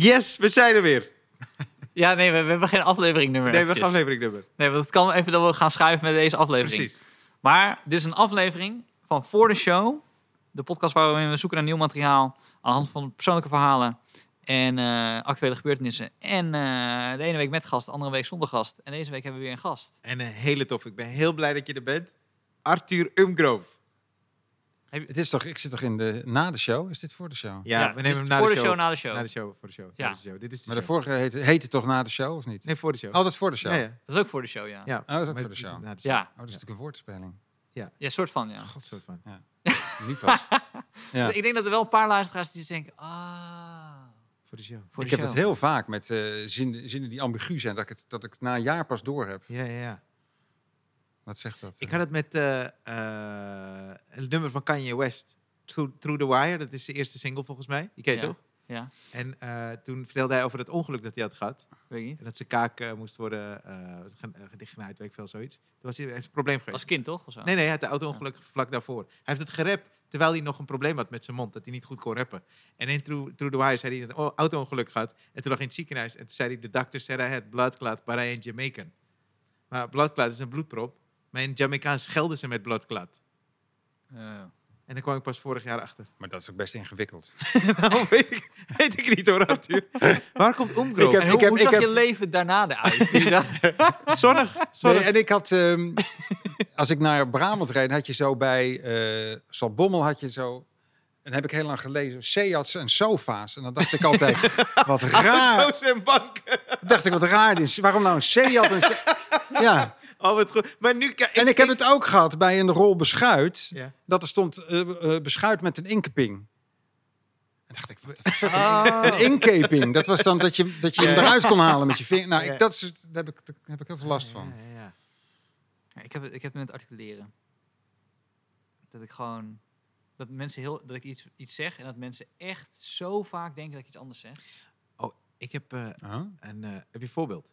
Yes, we zijn er weer. Ja, nee, we, we hebben geen afleveringnummer. Nee, we eventjes. gaan aflevering nummer. Nee, want het kan even dat we gaan schuiven met deze aflevering. Precies. Maar dit is een aflevering van Voor de Show. De podcast waarin we zoeken naar nieuw materiaal aan de hand van persoonlijke verhalen en eh, actuele gebeurtenissen. En eh, de ene week met gast, de andere week zonder gast. En deze week hebben we weer een gast. En een hele tof. Ik ben heel blij dat je er bent. Arthur Umgrove. Het is toch, ik zit toch in de, na de show? Is dit voor de show? Ja, we nemen hem na voor de de show. show, na de show. Na de show, voor de show. Ja. Ja. De show. Dit is de Maar de show. vorige heette, heette het toch na de show of niet? Nee, voor de show. Altijd voor de show. Ja, ja. Dat is ook voor de show, ja. ja. Oh, dat is ook maar voor de show. na de show. Ja, Oh, dat is natuurlijk een woordspeling. ja soort van, ja. God, soort van. Nu pas. ja. Ik denk dat er wel een paar luisteraars die denken, ah, Voor de show. voor Ik de heb show. het heel vaak met eh, zinnen, zinnen die ambigu zijn, dat ik, het, dat ik het na een jaar pas door heb. Ja, ja, ja. Wat zegt dat? Ik had het met eh, eh, het nummer van Kanye West. Through, Through the Wire. Dat is de eerste single volgens mij. Die ken je Ja. toch? Ja, En eh, toen vertelde hij over het ongeluk dat hij had gehad. weet niet. En dat zijn kaak eh, moest worden eh eh, dichtgenaaid, weet ik veel, zoiets. Toen was hij hij een probleem geweest. Als kind, toch? Of zo? Nee, nee, hij had de auto-ongeluk vlak daarvoor. Hij heeft het gerapt terwijl hij nog een probleem had met zijn mond. Dat hij niet goed kon rappen. En in Through, Through the Wire zei hij dat hij een auto-ongeluk gehad. En toen lag hij in het ziekenhuis. En toen zei hij, de dokter said I had blood clot, but I ain't Jamaican. Maar blood clot is een bloedprop. In Jamaicaans schelden ze met. Eh, En daar kwam ik pas vorig jaar achter. Maar dat is ook best ingewikkeld. Waarom weet ik, weet ik niet hoor, Arthur. Waar komt Omgrove? Ik en heb- hoe, hoe ik zag heb- je leven daarna eruit? Dacht- Zonnig. Nee, en ik had, ehm, als ik naar Brabant reed, had je zo bij uh, Salbommel had je zo. En heb ik heel lang gelezen, Seats en sofa's. En dan dacht ik altijd, wat raar. Auto's en banken. dacht ik, wat raar dit is. Waarom nou een Seat? En Se- ja. Oh, wat goed. Maar nu... kijk, En ik heb het ook gehad bij een rol beschuit. Ja. Dat er stond eh, eh, beschuit met een inkeping. En dacht ik? Ah. Een inkeping. Dat was dan dat je, dat je hem Ja. eruit kon halen met je vinger. Nou, Ja. ik, dat is, daar heb ik, daar heb ik heel veel last van. Ja, ja, ja. Ja, ik, heb, het- ik heb het met articuleren. Dat ik gewoon... Dat mensen heel... Dat ik iets, iets zeg en dat mensen echt zo vaak denken dat ik iets anders zeg. Ik heb eh, Huh? een... eh, heb je een voorbeeld?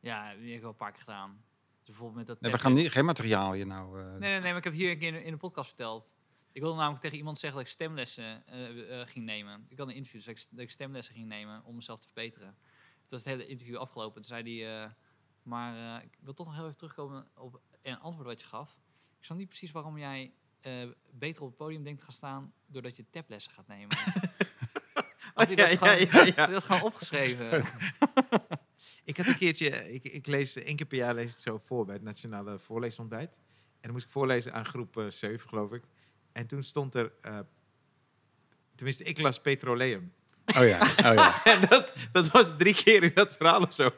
Ja, die heb ik wel een paar keer gedaan. Dus bijvoorbeeld met dat... Nee, we gaan niet, geen materiaal hier nou. eh, Nee, nee, nee, maar ik heb hier een keer in de, in de podcast verteld. Ik wilde namelijk tegen iemand zeggen dat ik stemlessen eh, eh, ging nemen. Ik had een interview, dus dat ik, dat ik stemlessen ging nemen om mezelf te verbeteren. Toen was het hele interview afgelopen. Toen zei hij, maar ik wil toch nog heel even terugkomen op een antwoord wat je gaf. Ik snap niet precies waarom jij beter op het podium denkt te gaan staan doordat je tablessen gaat nemen. Hij ja, dat gewoon- ja, dat gewoon opgeschreven? Ik had een keertje... Ik, ik lees één keer per jaar lees ik zo voor bij het Nationale Voorleesontbijt. En dan moest ik voorlezen aan groep eh 7, geloof ik. En toen stond er... eh, tenminste, ik las Petroleum. Oh ja, oh ja. En dat, dat was drie keer in dat verhaal of zo.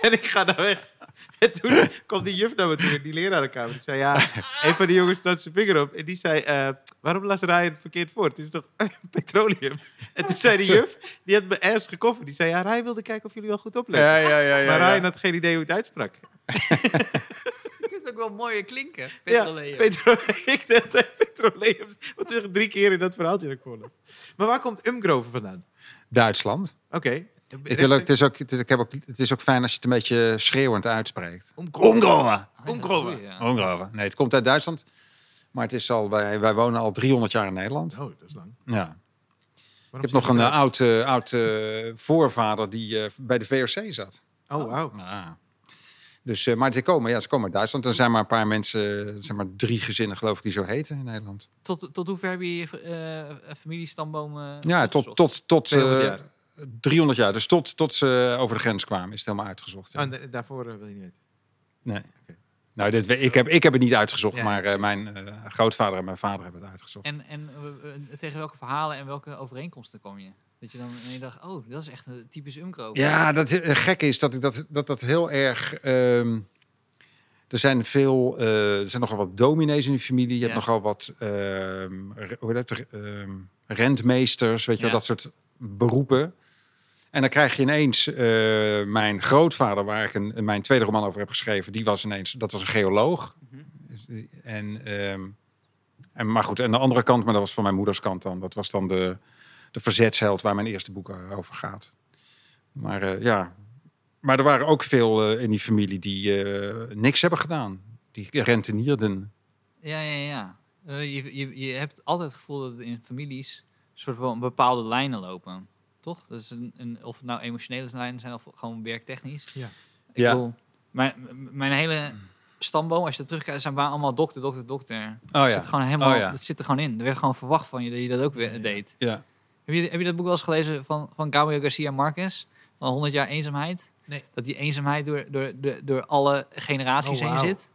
En ik ga daar weg. En toen kwam die juf naar me toe, die lerarenkamer. Die zei, ja, een van die jongens staat zijn vinger op. En die zei, eh, waarom las Ryan het verkeerd voor? Het is toch petroleum? En toen zei die juf, die had me ergens gekofferd. Die zei, ja, Ryan wilde kijken of jullie wel goed opletten. Ja, ja, ja, ja, maar ja. Ryan had geen idee hoe het uitsprak. Ik vind het ook wel mooier klinken. Petroleum. Ja, petro ik dacht, petroleum. Wat zeg drie keer in dat verhaaltje dat ik voorlas. Maar waar komt Umgrove vandaan? Duitsland. Oké. Ik wil ook, het, is ook, het, is, ik heb ook, het is ook fijn als je het een beetje schreeuwend uitspreekt. Goeie, ja. Omgrove. Nee, het komt uit Duitsland. Maar het is al, wij, wij wonen al 300 jaar in Nederland. Oh, dat is lang. Ja. Waarom Ik heb nog een dat? eh, oud, eh, oud eh, voorvader die eh, bij de VOC zat. Oh, wauw. Ja. Dus, eh, maar ze komen, ja, ze komen uit Duitsland. Er zijn maar een paar mensen, er zijn maar drie gezinnen geloof ik die zo heten in Nederland. Tot, tot hoe ver heb je je eh, familiestamboom Ja, tot, tot, tot 200 jaar. 300 jaar. Dus tot, tot ze over de grens kwamen is het helemaal uitgezocht. ja. Oh, en da- daarvoor eh, wil je niet weten. Nee. Oké. Nou, dit, we- ik, heb, ik heb het niet uitgezocht, Ja, maar eh, mijn eh, grootvader en mijn vader hebben het uitgezocht. En, en tegen welke verhalen en welke overeenkomsten kom je? Dat je dan en je dacht, oh, dat is echt een typisch Umkro. Ja, dat het gekke is dat ik dat, dat, dat heel erg. ehm, er zijn veel, eh, er zijn nogal wat dominees in die familie. Je hebt nogal wat ehm, re- hoe heet dat, ehm, rentmeesters, weet je wel, Ja. dat soort beroepen. En dan krijg je ineens eh, mijn grootvader, waar ik een, mijn tweede roman over heb geschreven, die was ineens, dat was een geoloog. Mhm. En, ehm, en maar goed, en de andere kant, maar dat was van mijn moeders kant dan, dat was dan de, de verzetsheld waar mijn eerste boek eh, over gaat. Maar eh, ja, maar er waren ook veel in die familie die niks hebben gedaan. Die rentenierden. Ja, ja, ja. Je, je, je hebt altijd het gevoel dat in families soort van bepaalde lijnen lopen. Toch? Dat is een, een, of het nou emotionele lijnen zijn of gewoon werktechnisch. Ja. Ik Ja. bedoel, mijn, hele stamboom, als je dat terugkijkt, zijn bijna allemaal dokter, dokter, dokter. Oh dat, ja. zit gewoon helemaal, Oh ja. dat zit er gewoon in. Er werd gewoon verwacht van je dat je dat ook weer deed. Ja. Heb je, heb je dat boek wel eens gelezen van, van Gabriel Garcia Marquez? Van 100 jaar eenzaamheid? Nee. Dat die eenzaamheid door, door, door, door alle generaties Oh, heen zit.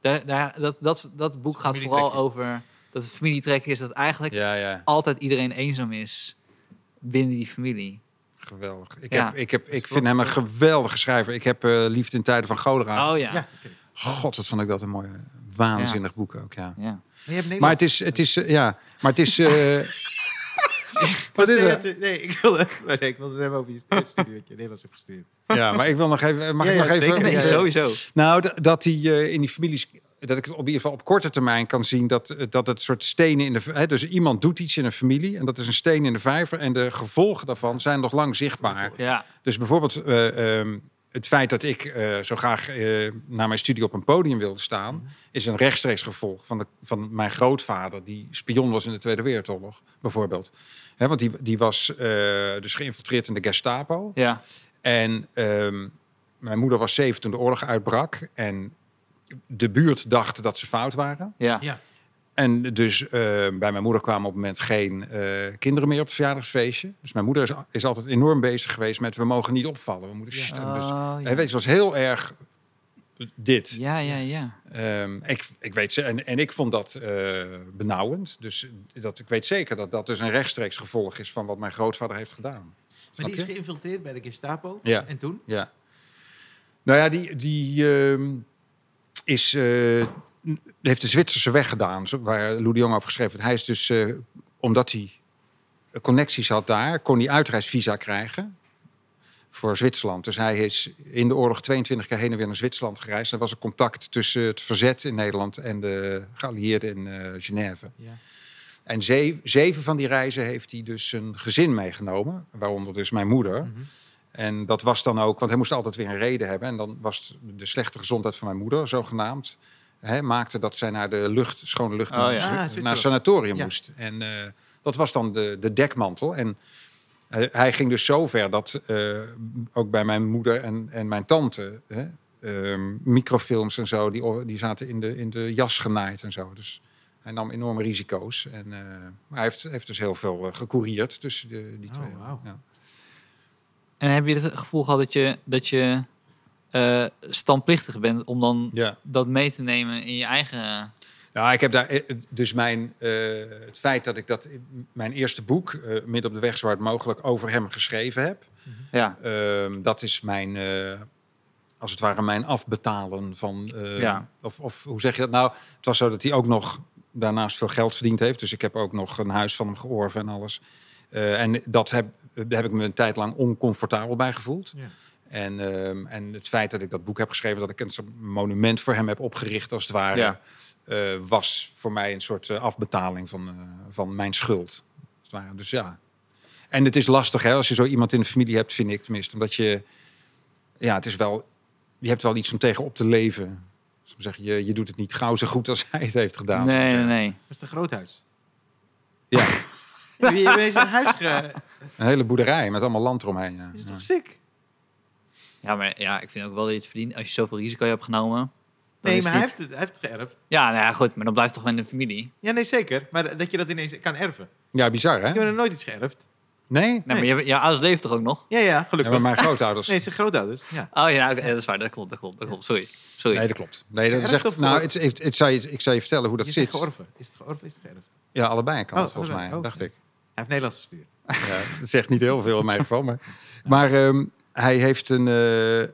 Daar, daar, dat, dat, dat boek gaat vooral over dat het familietrek is dat eigenlijk Ja, ja. altijd iedereen eenzaam is binnen die familie. Geweldig. Ik, Ja. heb, ik, heb, ik vind hem een ja. geweldige schrijver. Ik heb eh, Liefde in tijden van cholera. Oh ja. Ja. Ja. God, wat vond ik dat een mooie, waanzinnig boek ook, ja. Maar je hebt Nederlands. Maar het is, het is, eh, ja, maar het is... eh, wat is het? Nee, ik wilde, nee, ik wilde het hebben over je stu- studie wat je Nederlands hebt gestudeerd. Ja, maar ik wil nog even... Mag Ja, ik nog ja, even... zeker. Nee, Ja, ja. sowieso. Nou, dat die eh, in die families, dat ik het op ieder geval op korte termijn kan zien dat, eh, dat het soort stenen in de, hè, dus iemand doet iets in een familie en dat is een steen in de vijver en de gevolgen daarvan zijn nog lang zichtbaar. Ja. Dus bijvoorbeeld eh, ehm, het feit dat ik eh, zo graag eh, na mijn studie op een podium wilde staan, is een rechtstreeks gevolg van, de, van mijn grootvader die spion was in de Tweede Wereldoorlog, bijvoorbeeld. Hè, want die, die was eh, dus geïnfiltreerd in de Gestapo. Ja. En ehm, mijn moeder was zeven toen de oorlog uitbrak. En de buurt dacht dat ze fout waren. Ja. Ja. En dus eh, bij mijn moeder kwamen op het moment geen eh, kinderen meer op het verjaardagsfeestje. Dus mijn moeder is, is altijd enorm bezig geweest met we mogen niet opvallen. We moeten Ja. stemmen. Dus, Oh, hè, ja. weet je, het was heel erg dit. ja, ja, ja. Ehm, ik, ik weet ze, en, en ik vond dat eh, benauwend. Dus dat, ik weet zeker dat dat dus een rechtstreeks gevolg is van wat mijn grootvader heeft gedaan. Maar die is geïnfiltreerd bij de Gestapo. Ja. En toen? Ja. Nou ja, die, die ehm, is, eh, heeft de Zwitserse weg gedaan, waar Lou de Jong over geschreven heeft. Hij is dus, eh, omdat hij connecties had daar, kon hij uitreisvisa krijgen voor Zwitserland. Dus hij is in de oorlog 22 keer heen en weer naar Zwitserland gereisd. Er was een contact tussen het verzet in Nederland en de geallieerden in eh, Genève. Ja. En ze- zeven van die reizen heeft hij dus een gezin meegenomen, waaronder dus mijn moeder. Mhm. En dat was dan ook, want hij moest altijd weer een reden hebben. En dan was de slechte gezondheid van mijn moeder, zogenaamd, hè, maakte dat zij naar de lucht, schone lucht, Oh, ja. Ah, naar een sanatorium Ja. moest. En eh, dat was dan de, de dekmantel. En hij, hij ging dus zo ver dat eh, ook bij mijn moeder en, en mijn tante, hè, ehm, microfilms en zo, die, die zaten in de, in de jas genaaid en zo. Dus hij nam enorme risico's. En, eh, maar hij heeft, heeft dus heel veel gecourieerd tussen de, die Oh, twee. Ja. En heb je het gevoel gehad dat je, dat je eh, standplichtig bent om dan ja. dat mee te nemen in je eigen... Ja, ik heb daar eh, dus mijn eh, het feit dat ik dat mijn eerste boek eh, midden op de weg zo hard mogelijk over hem geschreven heb. Ja. Ehm, dat is mijn, als het ware, mijn afbetalen van. Ja. of, of hoe zeg je dat nou? Het was zo dat hij ook nog daarnaast veel geld verdiend heeft. Dus ik heb ook nog een huis van hem georven en alles. Eh, en dat heb, daar heb ik me een tijd lang oncomfortabel bij gevoeld. Ja. En, ehm, en het feit dat ik dat boek heb geschreven, dat ik een soort monument voor hem heb opgericht, als het ware, Ja. eh, was voor mij een soort eh, afbetaling van, eh, van mijn schuld. Als het ware. Dus ja. En het is lastig hè, als je zo iemand in de familie hebt, vind ik tenminste. Omdat je, ja, het is wel, je hebt wel iets om tegen op te leven. Soms zeg je, je doet het niet gauw zo goed als hij het heeft gedaan. Nee, nee, nee. Dat is een groot huis. Ja, Je je bent in een huis ge... een hele boerderij met allemaal land eromheen. Ja. Is Ja. toch sick? Ja, maar ja, ik vind ook wel dat je het verdient als je zoveel risico hebt genomen. dan Nee, is maar het hij heeft, het, hij heeft het geërfd. Ja, nou ja, goed, maar dan blijft het toch wel in de familie. Ja, nee, zeker. Maar dat je dat ineens kan erven. Ja, bizar hè? Ik heb nog nooit iets geërfd. Nee? Nee, maar je, jouw ouders leven toch ook nog? Ja, ja, Ja, gelukkig. maar mijn grootouders. Nee, het zijn grootouders. Ja. Oh ja, oké, dat is waar. Dat klopt, dat klopt, dat klopt. Sorry. Sorry. Nee, dat klopt. Nee, dat is echt, nou, het, het, het, zou je, ik zou je vertellen hoe dat je zegt zit. georven. Is het georven? Is het geërfd? Ja, allebei kan het Oh, volgens mij. Oh, dacht ik. Hij heeft Nederlands gestudeerd. Ja, dat zegt niet heel veel in mijn geval. Maar, maar ehm, hij, heeft een, eh,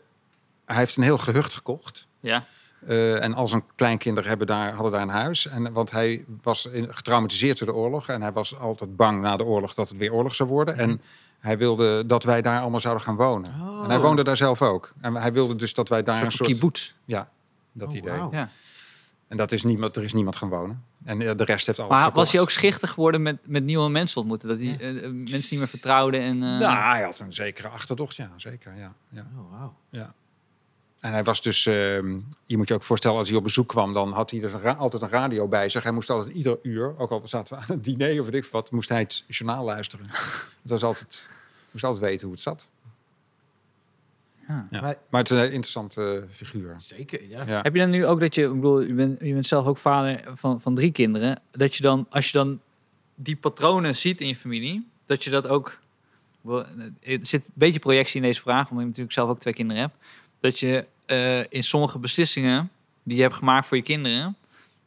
hij heeft een heel gehucht gekocht. Ja. Eh, en al zijn kleinkinderen hebben daar, hadden daar een huis. En, want hij was in- getraumatiseerd door de oorlog. En hij was altijd bang na de oorlog dat het weer oorlog zou worden. En hij wilde dat wij daar allemaal zouden gaan wonen. Oh. En hij woonde daar zelf ook. En hij wilde dus dat wij daar Een een soort kibbutz. Ja, dat Oh, idee. wauw. Ja. En dat is niemand, er is niemand gaan wonen. En eh, de rest heeft alles Maar verkocht. was hij ook schichtig geworden met, met nieuwe mensen ontmoeten? Dat hij eh, eh, mensen niet meer vertrouwde en... eh, Nou, hij had een zekere achterdocht, ja, zeker. Ja, ja, Oh, wauw. ja. En hij was dus, ehm, je moet je ook voorstellen, als hij op bezoek kwam, dan had hij dus een altijd een radio bij zich. Hij moest altijd ieder uur, ook al zaten we aan het diner of weet ik wat, moest hij het journaal luisteren. Het was altijd moest altijd weten hoe het zat. Ja. Ja. Maar- Maar, het is een interessante eh, figuur. Zeker, ja. Ja. Heb je dan nu ook dat je, ik bedoel, je bent, je bent zelf ook vader van, van drie kinderen, dat je dan, als je dan die patronen ziet in je familie, dat je dat ook, wel, er zit een beetje projectie in deze vraag, omdat ik natuurlijk zelf ook twee kinderen heb, dat je eh, in sommige beslissingen die je hebt gemaakt voor je kinderen,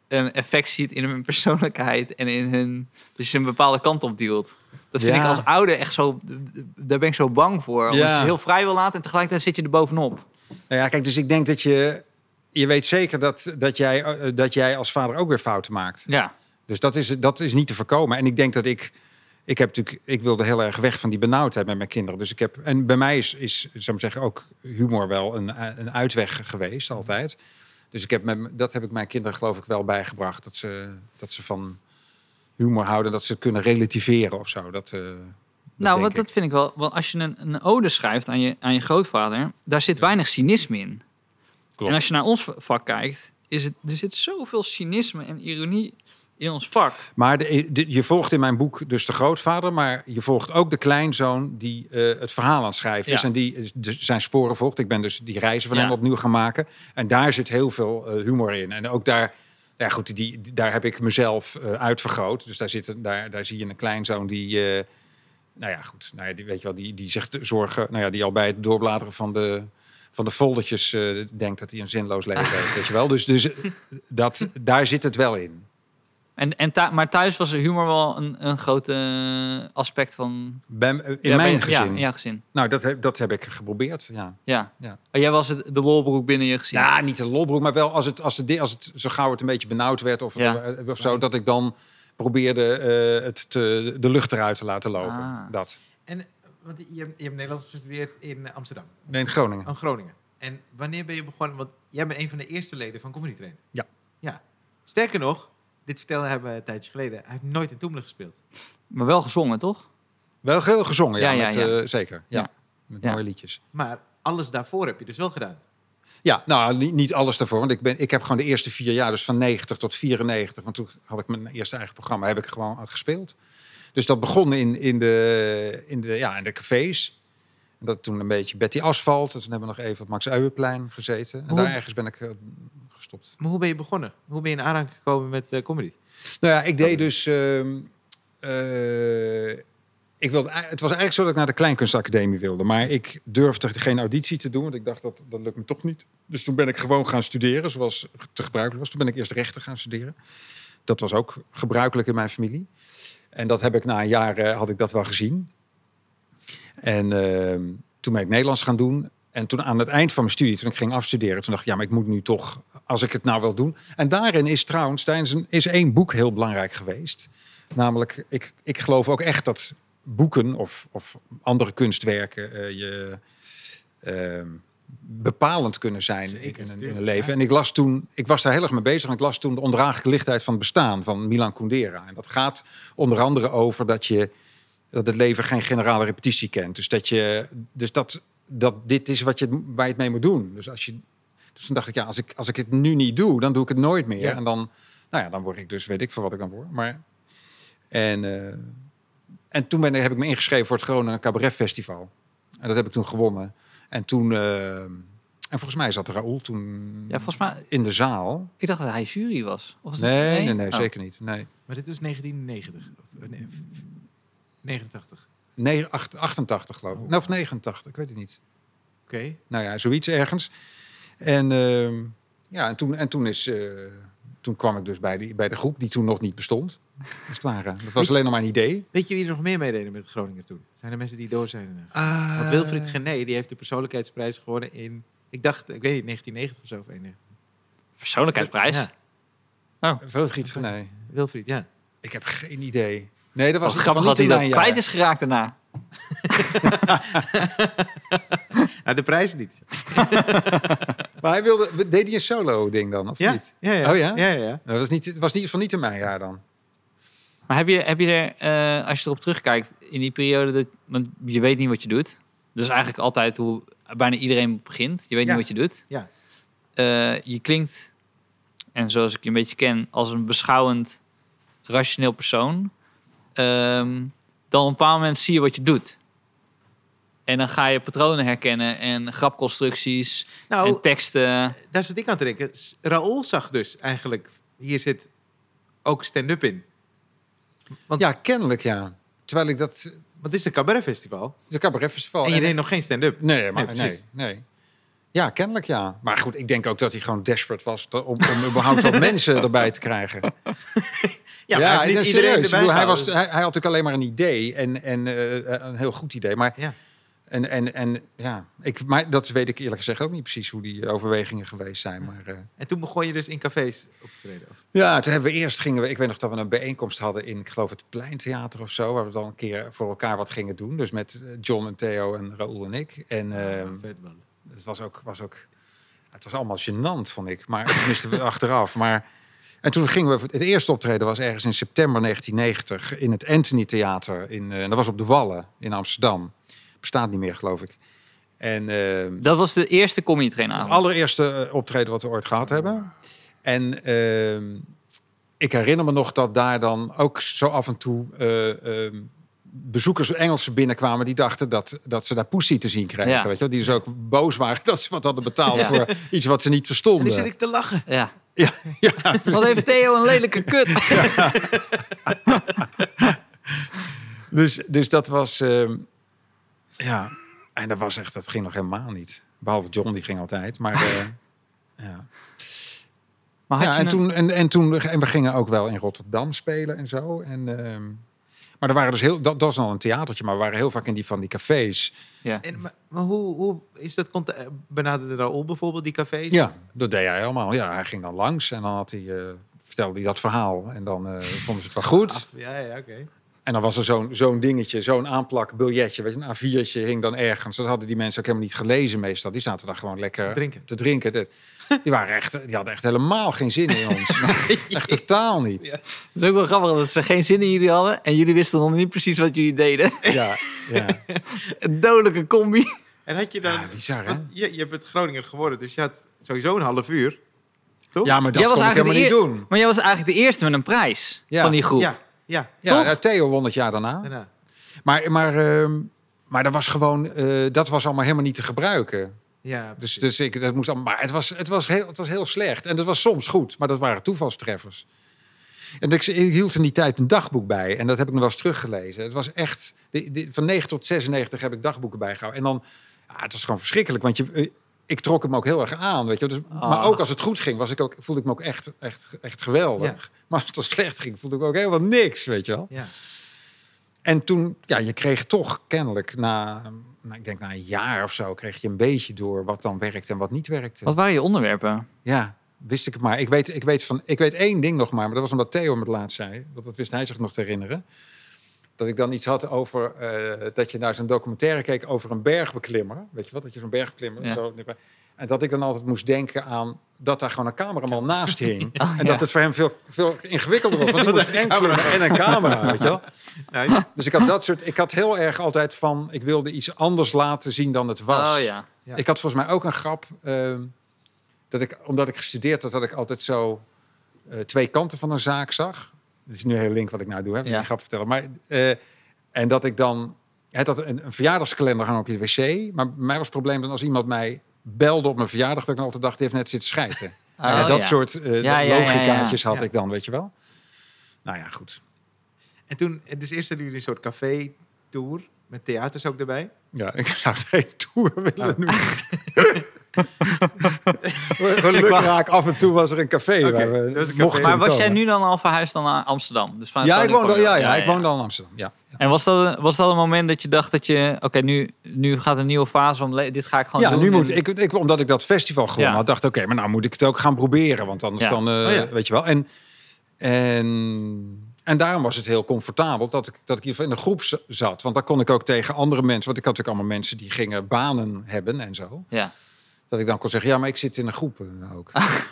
een effect ziet in hun persoonlijkheid en in hun, dus je een bepaalde kant op duwt. Dat vind Ja. ik als ouder echt zo, daar ben ik zo bang voor. Omdat Ja. je heel vrij wil laten en tegelijkertijd zit je er bovenop. Nou ja, kijk, dus ik denk dat je... Je weet zeker dat, dat, jij, eh, dat jij als vader ook weer fouten maakt. Ja. Dus dat is, dat is niet te voorkomen. En ik denk dat ik... Ik, heb natuurlijk, ik wilde heel erg weg van die benauwdheid met mijn kinderen. Dus ik heb, en bij mij is, is zou ik zeggen, ook humor wel een, een uitweg geweest, altijd. Dus ik heb met, dat heb ik mijn kinderen geloof ik wel bijgebracht. Dat ze, dat ze van humor houden, dat ze kunnen relativeren of zo. Dat, eh, dat Nou, wat, dat vind ik wel. Want als je een, een ode schrijft aan je, aan je grootvader, daar zit weinig cynisme in. Klopt. En als je naar ons vak kijkt, is het, er zit zoveel cynisme en ironie in ons vak. Maar de, de- je volgt in mijn boek dus de grootvader, maar je volgt ook de kleinzoon die eh, het verhaal aan het schrijven is en die de, zijn sporen volgt. Ik ben dus die reizen van Ja. hem opnieuw gaan maken en daar zit heel veel eh, humor in. En ook daar, ja goed, die, daar heb ik mezelf eh, uitvergroot. Dus daar, zit, daar, daar zie je een kleinzoon die, nou ja goed, nou ja, die, weet je wel, die, die zich te zorgen, nou ja, die al bij het doorbladeren van de van de foldertjes denkt dat hij een zinloos leven heeft, weet je wel. Dus, dus dat, daar zit het wel in. En, en maar thuis was humor wel een, een groot eh, aspect van. Bij, in Ja, mijn bij- gezin. Ja, in jouw gezin. Nou, dat heb, dat heb ik geprobeerd, ja. Ja. Ja. Oh, jij was het, de lolbroek binnen je gezin. Ja, niet een lolbroek, maar wel als het, als het, als het zo gauw het een beetje benauwd werd of, Ja. eh, of zo, dat ik dan probeerde eh, het te, de lucht eruit te laten lopen. Ah. Dat. En want je, hebt- je hebt Nederlands gestudeerd in Amsterdam, Nee, in Groningen. aan Groningen. En wanneer ben je begonnen? Want jij bent een van de eerste leden van Comedy Train. Ja. Ja. Sterker nog, dit vertelde hij me een tijdje geleden. Hij heeft nooit in Toemelen gespeeld. Maar wel gezongen, toch? Wel heel gezongen, ja, Ja, ja, met, ja. eh, zeker. Ja. Ja. Met Ja. mooie liedjes. Maar alles daarvoor heb je dus wel gedaan. Ja, nou, niet, niet alles daarvoor. Want ik, ben, ik heb gewoon de eerste vier jaar, dus van 90 tot 94, want toen had ik mijn eerste eigen programma, heb ik gewoon gespeeld. Dus dat begon in, in, de, in, de, ja, in de cafés. En dat toen een beetje Betty Asphalt. En toen hebben we nog even op Max Uijenplein gezeten. En Hoe- daar ergens ben ik eh, gestopt. Maar hoe ben je begonnen? Hoe ben je in aanraking gekomen met eh, comedy? Nou ja, ik deed dus... ehm, eh, ik wilde, het was eigenlijk zo dat ik naar de Kleinkunstacademie wilde. Maar ik durfde geen auditie te doen, want ik dacht dat dat lukt me toch niet. Dus toen ben ik gewoon gaan studeren, zoals te gebruikelijk was. Toen ben ik eerst rechten gaan studeren. Dat was ook gebruikelijk in mijn familie. En dat heb ik na een jaar eh, had ik dat wel gezien. En ehm, toen ben ik Nederlands gaan doen. En toen aan het eind van mijn studie, toen ik ging afstuderen, toen dacht ik, ja, maar ik moet nu toch, als ik het nou wil doen. En daarin is trouwens, tijdens een, is één boek heel belangrijk geweest. Namelijk, ik, ik geloof ook echt dat boeken of, of andere kunstwerken eh, je ehm, bepalend kunnen zijn Zeker, in, een, in tuurlijk, een leven. En ik las toen, ik was daar heel erg mee bezig. En ik las toen de ondraaglijke lichtheid van het bestaan van Milan Kundera. En dat gaat onder andere over dat je dat het leven geen generale repetitie kent. Dus dat je, dus dat, dat dit is wat je, waar je het mee moet doen. Dus als je, dus toen dacht ik, ja, als ik, als ik het nu niet doe, dan doe ik het nooit meer. Ja. En dan, nou ja, dan word ik dus, weet ik veel wat ik dan word. Maar, en, eh, en toen ben, ik- heb ik me ingeschreven voor het Groningen Cabaret Festival. En dat heb ik toen gewonnen. En toen, eh, en volgens mij zat Raoul toen Ja, volgens mij. in de zaal. Ik dacht dat hij jury was. Of was het- Nee, nee, nee, Oh. zeker niet. Nee. Maar dit was 1990. Of, eh, nee, v- v- 89. Nee, acht- 88 geloof ik. Nou, of 89, ik weet het niet. Oké. Nou ja, zoiets ergens. En, ehm, ja, en, toen, en toen, is, eh, toen kwam ik dus bij, die, bij de groep die toen nog niet bestond. Als het ware. Dat was alleen nog maar een idee. Weet je wie er nog meer meededen met Groningen toen? Zijn er mensen die door zijn? Ah. Want Wilfried Gené, die heeft de persoonlijkheidsprijs gewonnen in... Ik dacht, ik weet niet, 1990 of zo. Of 91. Persoonlijkheidsprijs. Ja, Veelvriet, nee. Wilfried, ja. Ik heb geen idee. Nee, dat was Wat grappig van dat hij dat kwijt is geraakt daarna. Nou, de prijs niet. Maar hij wilde, deed hij een solo-ding dan, of Ja? niet? Ja, ja. Oh ja? Ja, ja, ja. Dat was niet, het was niet van niet in mijn jaar dan. Maar heb je, heb je er, eh, als je erop terugkijkt, in die periode, dat, want je weet niet wat je doet. Dus eigenlijk altijd hoe bijna iedereen begint. Je weet Ja. niet wat je doet. Ja. Eh, je klinkt, en zoals ik je een beetje ken, als een beschouwend, rationeel persoon. Ehm, dan op een bepaald moment zie je wat je doet. En dan ga je patronen herkennen en grapconstructies Nou, en teksten. daar zit ik aan te denken. Raoul zag dus eigenlijk, hier zit ook stand-up in. Want, Ja, kennelijk ja. Terwijl ik dat... Het want het is een cabaretfestival. is een cabaretfestival. en je En- deed nog geen stand-up. Nee, maar Nee, nee, precies. nee, Ja, kennelijk ja. Maar goed, ik denk ook dat hij gewoon desperate was om, om überhaupt wat mensen erbij te krijgen. Ja, maar hij niet iedereen serieus. Ik erbij bedoel, hij, was, hij, hij had natuurlijk alleen maar een idee en, en eh, een heel goed idee. Maar, Ja. en, en, en ja, ik, maar dat weet ik eerlijk gezegd ook niet precies hoe die overwegingen geweest zijn. Maar, eh, En toen begon je dus in cafés op te treden. Of- ja, toen hebben we eerst gingen we, ik weet nog dat we een bijeenkomst hadden in, ik geloof het Pleintheater of zo, waar we dan een keer voor elkaar wat gingen doen. Dus met eh, John en Theo en Raoul en ik. En vet man. het was ook, was ook, het was allemaal gênant, vond ik. Maar tenminste we achteraf. Maar en toen gingen we, het eerste optreden was ergens in september 1990 in het Anthony Theater in, eh, dat was op de Wallen in Amsterdam. Bestaat niet meer, geloof ik. En ehm, Dat was de eerste comedy train het allereerste eh, optreden wat we ooit gehad hebben. En ehm, ik herinner me nog dat daar dan ook zo af en toe eh, ehm, bezoekers Engelsen binnenkwamen die dachten dat, dat ze daar Pussy te zien kregen. Ja. Weet je wel? Die dus ook boos waren dat ze wat hadden betaald Ja. voor iets wat ze niet En verstonden. nu zit ik te lachen. Ja. Ja, ja, Wat heeft Theo een lelijke kut? dus, dus dat was. ehm, ja, en dat was echt, dat ging nog helemaal niet. Behalve John, die ging altijd. Maar. eh, ja. Maar ja, en, een- toen, en, en toen en we gingen ook wel in Rotterdam spelen en zo. En, ehm, maar er waren dus heel, dat, dat was al een theatertje, maar we waren heel vaak in die van die cafés. Ja. En, maar maar hoe, hoe is dat? eh, Benaderde Raoul bijvoorbeeld die cafés? Ja, dat deed hij allemaal. Ja, hij ging dan langs en dan had hij, eh, vertelde hij dat verhaal. En dan eh, vonden ze het wel goed. Ja, ja, oké. En dan was er zo'n zo'n dingetje, zo'n aanplakbiljetje, weet je, een A4'tje hing dan ergens. Dat hadden die mensen ook helemaal niet gelezen meestal. Die zaten daar gewoon lekker Te drinken. Te drinken. Dat- Die, waren echt, die hadden echt helemaal geen zin in ons. echt totaal niet. Ja. Het is ook wel grappig dat ze geen zin in jullie hadden. En jullie wisten nog niet precies wat jullie deden. Ja, ja. Een dodelijke combi. En had je dan... ja bizar hè? je, je bent Groninger geworden, dus je had sowieso een half uur. Toch? Ja, maar dat Jij was kon ik helemaal niet doen. Maar jij was eigenlijk de eerste met een prijs Ja. van die groep. Ja, ja. Ja, ja, Theo won het jaar daarna. Daarna. Maar, maar, ehm, maar dat was gewoon, eh, dat was allemaal helemaal niet te gebruiken. Ja, Dus, precies. dus ik, dat moest allemaal, maar het was, het, was heel, het was heel slecht. En dat was soms goed, maar dat waren toevalstreffers. En ik, ik hield in die tijd een dagboek bij. En dat heb ik nog wel eens teruggelezen. Het was echt, de, de- van 9 tot 96 heb ik dagboeken bijgehouden. En dan, ja, het was gewoon verschrikkelijk. Want je, eh, ik trok hem ook heel erg aan, weet je. Dus, Maar Ah. ook als het goed ging, was ik ook, voelde ik me ook echt, echt, echt geweldig. Ja. Maar als het slecht ging, voelde ik me ook helemaal niks, weet je wel. ja. En toen, ja, je kreeg toch kennelijk na, nou, ik denk na een jaar of zo, kreeg je een beetje door wat dan werkte en wat niet werkte. Wat waren je onderwerpen? Ja, wist ik het maar. Ik weet, ik, weet van, ik weet één ding nog maar, maar dat was omdat Theo me het laatst zei. Want dat wist hij zich nog te herinneren. Dat ik dan iets had over eh, dat je naar zo'n documentaire keek over een bergbeklimmer. Weet je wat? Dat je zo'n bergbeklimmer. Ja. Zo, en dat ik dan altijd moest denken aan dat daar gewoon een cameraman naast hing. Oh, en ja. dat het voor hem veel, veel ingewikkelder was. Want die moest en klimmen en een camera, weet je wel. Nou, ja. Dus ik had dat soort. Ik had heel erg altijd van. Ik wilde iets anders laten zien dan het was. Oh. Ik had volgens mij ook een grap. ehm, dat ik, omdat ik gestudeerd had, dat ik altijd zo eh, twee kanten van een zaak zag. Het is nu heel link wat ik nou doe, hè, Ja. die grap vertellen. Maar, eh, en dat ik dan. Het had een, een verjaardagskalender hangen op je wc. Maar mij was het probleem dan als iemand mij belde op mijn verjaardag, dat ik dan altijd dacht, die heeft net zitten schijten. Oh, Ja, dat ja. soort eh Ja, ja, ja, logicaatjes ja. had Ja. ik dan, weet je wel. Nou ja, goed. En toen, dus eerst hadden jullie een soort café-tour. Met theaters ook erbij. Ja, ik zou het geen tour willen Oh. noemen. Gelukkig raak af en toe was er een café waar we een café. Maar was jij nu dan al verhuisd dan naar Amsterdam? Dus Ja, ik ja, je- ja, ik woonde al in Amsterdam. Ja. En was dat, was dat een moment dat je dacht dat je... Oké, nu, nu gaat een nieuwe fase om... Dit ga ik gewoon Ja, doen. nu moet ik, ik, omdat ik dat festival gewonnen Ja. had, dacht ik, oké, maar nou moet ik het ook gaan proberen, want anders Ja. dan, eh, Oh ja. weet je wel. En, en, en daarom was het heel comfortabel dat ik, dat ik hier in een groep zat, want dan kon ik ook tegen andere mensen, want ik had natuurlijk allemaal mensen die gingen banen hebben en zo, Ja. Dat ik dan kon zeggen, ja, maar ik zit in een groep ook.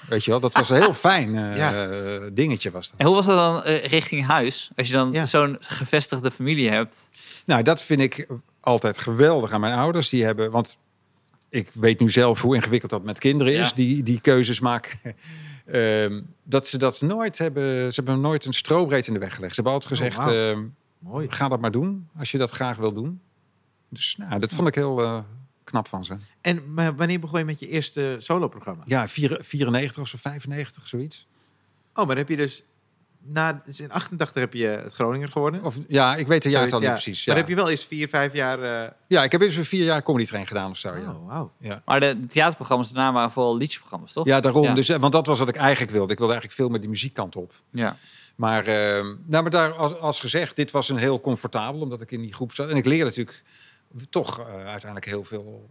weet je wel, dat was een heel fijn eh, Ja. dingetje was dat. En hoe was dat dan eh, richting huis? Als je dan Ja. zo'n gevestigde familie hebt. Nou, dat vind ik altijd geweldig aan mijn ouders. Die hebben, want ik weet nu zelf hoe ingewikkeld dat met kinderen is, Ja. die, die keuzes maken. Ehm, dat ze dat nooit hebben, ze hebben nooit een strobreed in de weg gelegd. Ze hebben altijd Oh, gezegd, ehm, Mooi. ga dat maar doen, als je dat graag wil doen. Dus nou, dat vond ik heel eh, knap van ze. En maar wanneer begon je met je eerste soloprogramma? Ja, vier- 94 of zo, 95, zoiets. Oh, maar dan heb je dus... Na, dus in 88 heb je het Groninger geworden. Of, ja, ik weet de jaartal niet Ja. precies. Maar Ja. heb je wel eens vier, vijf jaar... eh, ja, ik heb eens een vier jaar comedy train gedaan of zo. Ja. Oh, wauw. Maar de, de theaterprogramma's daarna waren vooral liedjesprogramma's, toch? Ja, daarom. Ja. Dus, eh, want dat was wat ik eigenlijk wilde. Ik wilde eigenlijk veel met die muziekkant op. Ja. Maar, ehm, nou, maar daar, als, als gezegd, dit was een heel comfortabel, omdat ik in die groep zat. En ik leerde natuurlijk toch eh, uiteindelijk heel veel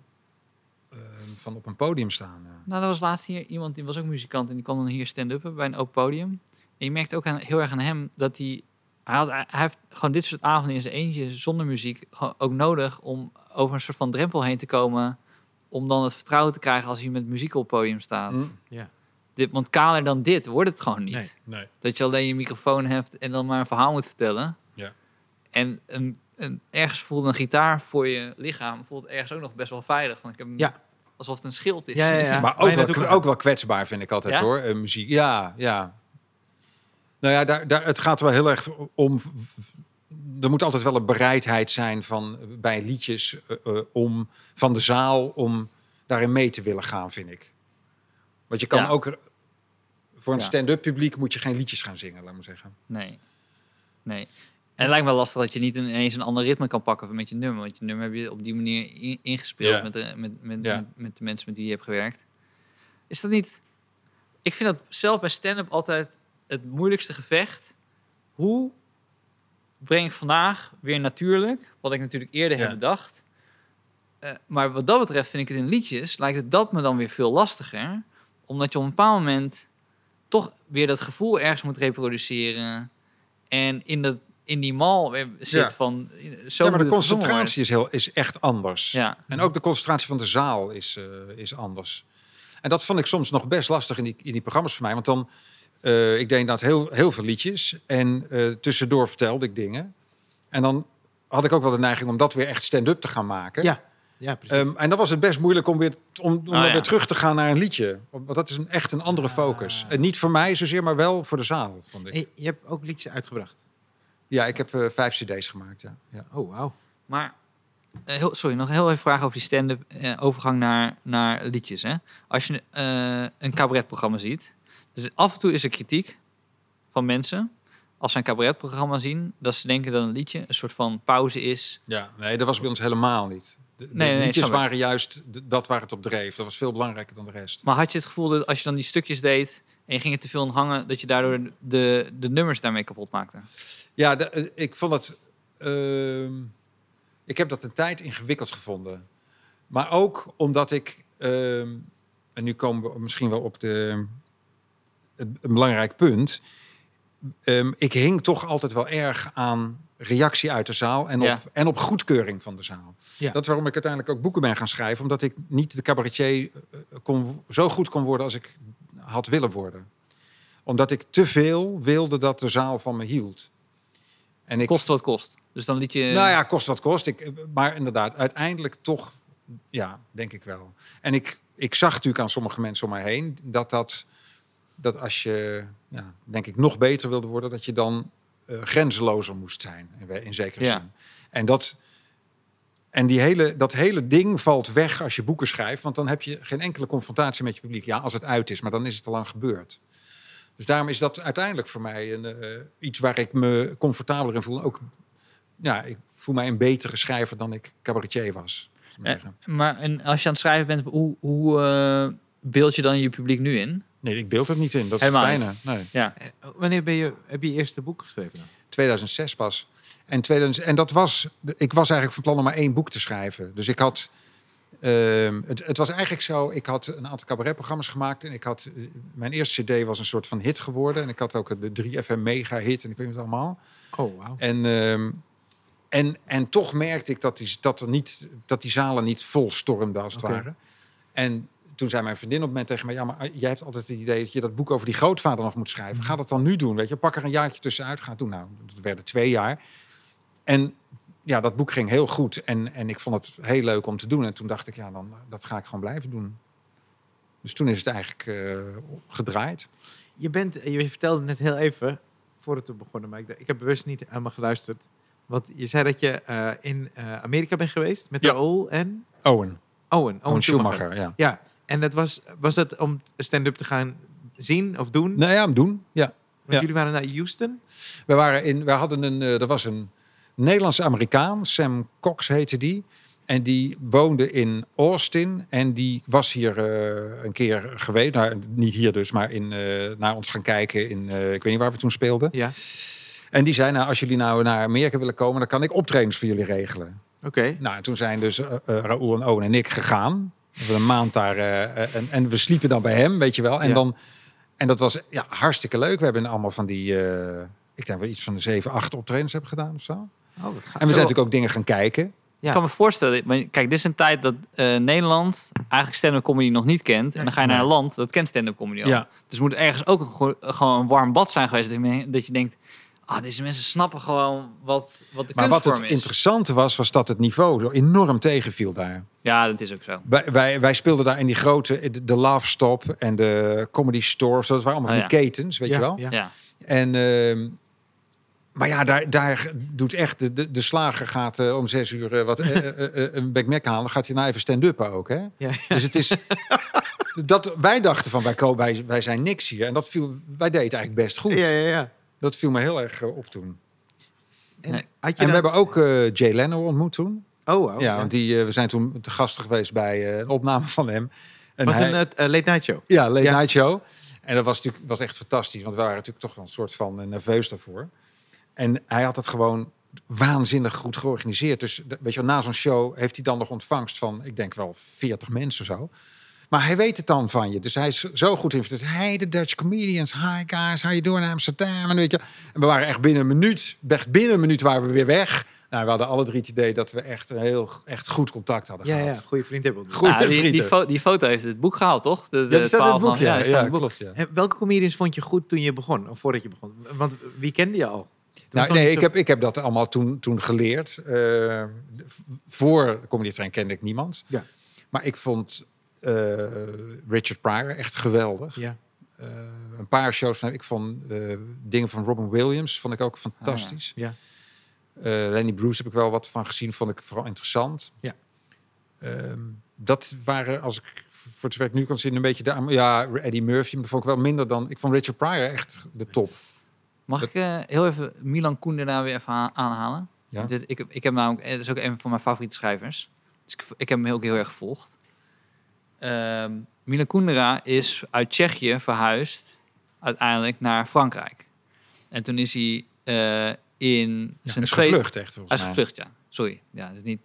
eh, van op een podium staan. ja. Nou, er was laatst hier iemand die was ook muzikant en die kwam dan hier stand-uppen bij een open podium. En je merkte ook aan, heel erg aan hem dat hij, hij, had, hij heeft gewoon dit soort avonden in zijn eentje zonder muziek gewoon ook nodig om over een soort van drempel heen te komen. Om dan het vertrouwen te krijgen als hij met muziek op het podium staat. Mm. Ja. Dit, want kaler dan dit wordt het gewoon niet. Nee. Nee. Dat je alleen je microfoon hebt en dan maar een verhaal moet vertellen. Ja. En een, een, ergens voelt een gitaar voor je lichaam voelt ergens ook nog best wel veilig. Want ik heb Ja. alsof het een schild is. Ja, ja, ja. Maar ook wel, ook wel kwetsbaar vind ik altijd Ja? hoor, eh, muziek. Ja, ja. Nou ja, daar, daar, het gaat wel heel erg om... Er moet altijd wel een bereidheid zijn van, bij liedjes eh, eh, om, van de zaal om daarin mee te willen gaan, vind ik. Want je kan Ja. ook... Voor een Ja. stand-up publiek moet je geen liedjes gaan zingen, laat maar zeggen. Nee. Nee. Het lijkt me wel lastig dat je niet ineens een ander ritme kan pakken met je nummer. Want je nummer heb je op die manier in- ingespeeld Ja. met, de, met, met, Ja. met, met de mensen met wie je hebt gewerkt. Is dat niet... Ik vind dat zelf bij stand-up altijd het moeilijkste gevecht. Hoe breng ik vandaag weer natuurlijk, wat ik natuurlijk eerder Ja. heb bedacht. Eh, maar wat dat betreft vind ik het in liedjes, lijkt het dat me dan weer veel lastiger. Omdat je op een bepaald moment toch weer dat gevoel ergens moet reproduceren. En in, dat, in die mal weer zit Ja. van... eh, Zo ja, maar de concentratie is, heel, is echt anders. Ja. En ook de concentratie van de zaal is, eh, is anders. En dat vond ik soms nog best lastig in die, in die programma's voor mij. Want dan, eh, ik deed inderdaad heel, heel veel liedjes. En eh, tussendoor vertelde ik dingen. En dan had ik ook wel de neiging om dat weer echt stand-up te gaan maken. Ja, ja precies. Ehm, en dan was het best moeilijk om weer, om, om ja. weer terug te gaan naar een liedje. Want dat is een, echt een andere focus. Ah. En niet voor mij zozeer, maar wel voor de zaal, vond ik. En je hebt ook liedjes uitgebracht. Ja, ik heb eh, vijf cd's gemaakt, ja. ja. Oh, wauw. Maar, eh, heel, sorry, nog heel even vragen over die stand-up eh, overgang naar, naar liedjes. Hè? Als je eh, een cabaretprogramma ziet, dus af en toe is er kritiek van mensen als ze een cabaretprogramma zien, dat ze denken dat een liedje een soort van pauze is. Ja, nee, dat was bij ons helemaal niet. De, de Nee, nee, liedjes waren juist dat waar het op dreef. Dat was veel belangrijker dan de rest. Maar had je het gevoel dat als je dan die stukjes deed en je ging er te veel aan hangen, dat je daardoor de, de nummers daarmee kapot maakte? Ja, de- eh, ik vond het. ehm, ik heb dat een tijd ingewikkeld gevonden. Maar ook omdat ik. ehm, en nu komen we misschien wel op de, een, belangrijk punt. Ehm, ik hing toch altijd wel erg aan reactie uit de zaal en op, en op goedkeuring van de zaal. Ja. Dat is waarom ik uiteindelijk ook boeken ben gaan schrijven. Omdat ik niet de cabaretier eh, kon, zo goed kon worden als ik had willen worden. Omdat ik te veel wilde dat de zaal van me hield. En ik, Kost wat kost. Dus dan liet je... nou ja, kost wat kost. Ik, maar inderdaad, uiteindelijk toch, ja, denk ik wel. En ik, ik zag natuurlijk aan sommige mensen om mij heen dat dat, dat als je, ja, denk ik, nog beter wilde worden, dat je dan eh, grenzelozer moest zijn, in, in zekere Ja. zin. En dat. En die hele, dat hele ding valt weg als je boeken schrijft, want dan heb je geen enkele confrontatie met je publiek. Ja, als het uit is, maar dan is het al lang gebeurd. Dus daarom is dat uiteindelijk voor mij een, eh, iets waar ik me comfortabeler in voel. Ook, ja, ik voel mij een betere schrijver dan ik cabaretier was. maar Eh, maar en als je aan het schrijven bent, hoe, hoe eh, beeld je dan je publiek nu in? Nee, ik beeld het niet in. Dat is Helemaal het fijne. Nee. Ja. Eh, Wanneer ben je, heb je je eerste boek geschreven? Dan? 2006 pas. En, 2000, en dat was, ik was eigenlijk van plan om maar één boek te schrijven. Dus ik had, ehm, het, het was eigenlijk zo, ik had een aantal cabaretprogramma's gemaakt. En ik had, eh, mijn eerste cd was een soort van hit geworden. En ik had ook de 3FM mega hit en ik weet wat allemaal. Oh, wauw. En, ehm, en, en toch merkte ik dat die, dat, er niet, dat die zalen niet vol stormden als het ware. En toen zei mijn vriendin op het moment tegen mij... ja, maar jij hebt altijd het idee dat je dat boek over die grootvader nog moet schrijven. Ga dat dan nu doen, weet je. Pak er een jaartje tussenuit, ga het doen. Nou, het werden twee jaar. En ja, dat boek ging heel goed. En, en ik vond het heel leuk om te doen. En toen dacht ik, ja, dan, dat ga ik gewoon blijven doen. Dus toen is het eigenlijk eh, gedraaid. Je, bent, je vertelde net heel even, voordat we begonnen, maar ik, ik heb bewust niet helemaal geluisterd. Want je zei dat je eh, in eh, Amerika bent geweest met Ja. Raoul en Owen. Owen. Owen Schumacher. Schumacher, ja. Ja, en dat was, was dat om stand-up te gaan zien of doen? Nou ja, hem doen. Ja. Want ja. jullie waren naar Houston? We waren in, we hadden een, er was een Nederlandse Amerikaan, Sam Cox heette die. En die woonde in Austin. En die was hier eh, een keer geweest. Nou, niet hier dus, maar in, eh, naar ons gaan kijken. In, eh, ik weet niet waar we toen speelden. Ja. En die zei, nou, als jullie nou naar Amerika willen komen, dan kan ik optredens voor jullie regelen. Oké. Nou, en toen zijn dus Raoul en Owen en ik gegaan. We hebben een maand daar en, en we sliepen dan bij hem, weet je wel. En, Ja. dan, en dat was ja, hartstikke leuk. We hebben allemaal van die, ik denk wel iets van de zeven, acht optredens hebben gedaan of zo. Oh. En we zijn natuurlijk ook dingen gaan kijken. Ja. Ik kan me voorstellen, maar kijk, dit is een tijd dat eh, Nederland eigenlijk stand-up comedy nog niet kent. En dan ga je naar een land dat kent stand-up comedy al. Ja. Dus moet ergens ook een, gewoon een warm bad zijn geweest. Dat je, dat je denkt, ah, deze mensen snappen gewoon wat, wat de Maar wat het is. interessante was, was dat het niveau zo enorm tegenviel daar. Ja, dat is ook zo. Wij, wij, wij speelden daar in die grote, de, de Love Stop en de Comedy Store. Dat waren allemaal van Oh, die ketens, weet Ja, je wel. ja. Ja. En, ehm, maar ja, daar, daar doet echt de, de, de slager gaat eh, om zes uur eh, wat eh, een Big Mac halen. Dan gaat hij nou even stand-uppen ook, hè? Ja. Dus het is dat wij dachten van wij, wij, wij zijn niks hier en dat viel wij deden het eigenlijk best goed. Ja, ja, ja. Dat viel me heel erg op toen. En, Nee. had je En we dan- hebben ook eh, Jay Leno ontmoet toen. Oh, wow. ja, want die, we zijn toen te gasten geweest bij eh, een opname van hem. En was hij- een late night show. ja, Late Ja. Night Show. En dat was natuurlijk was echt fantastisch, want we waren natuurlijk toch wel een soort van nerveus daarvoor. En hij had het gewoon waanzinnig goed georganiseerd. Dus weet je, na zo'n show heeft hij dan nog ontvangst van, ik denk wel 40 mensen zo. Maar hij weet het dan van je. Dus hij is zo goed in. Dus, hey, de Dutch comedians. Hi guys, how you doing in Amsterdam? En, weet je, en we waren echt binnen een minuut, echt binnen een minuut waren we weer weg. Nou, we hadden alle drie het idee dat we echt een heel echt goed contact hadden Ja, ja, gehad. goede vriend hebben. we. Goeie Nou, die, die, vrienden. fo- die foto heeft het boek gehaald, toch? De, de Ja, dat staat in 12 het boek, van- ja. het boek. klopt, ja. En welke comedians vond je goed toen je begon? Of voordat je begon? Want wie kende je al? Nou, nee, ik zo- heb, ik heb dat allemaal toen, toen geleerd. V- voor Comedy Train kende ik niemand. Ja. Maar ik vond eh, Richard Pryor echt geweldig. Ja. Eh, een paar shows van. Ik vond dingen van Robin Williams vond ik ook fantastisch. Ja. Eh, Lenny Bruce heb ik wel wat van gezien. Vond ik vooral interessant. Ja. Ehm, dat waren, als ik voor het werk nu kan zien, een beetje de... Ja, Eddie Murphy, vond ik wel minder dan... Ik vond Richard Pryor echt de top. Mag ik eh, heel even Milan Kundera weer even aanhalen? Ja. Dit, ik, heb- ik heb namelijk, eh, dat is ook een van mijn favoriete schrijvers. Dus ik, ik heb hem ook heel erg gevolgd. Ehm Milan Kundera is uit Tsjechië verhuisd uiteindelijk naar Frankrijk. En toen is hij eh, in Ja, zijn tweede... gevlucht echt, volgens Hij is gevlucht, ja. Sorry. Ja, dus niet,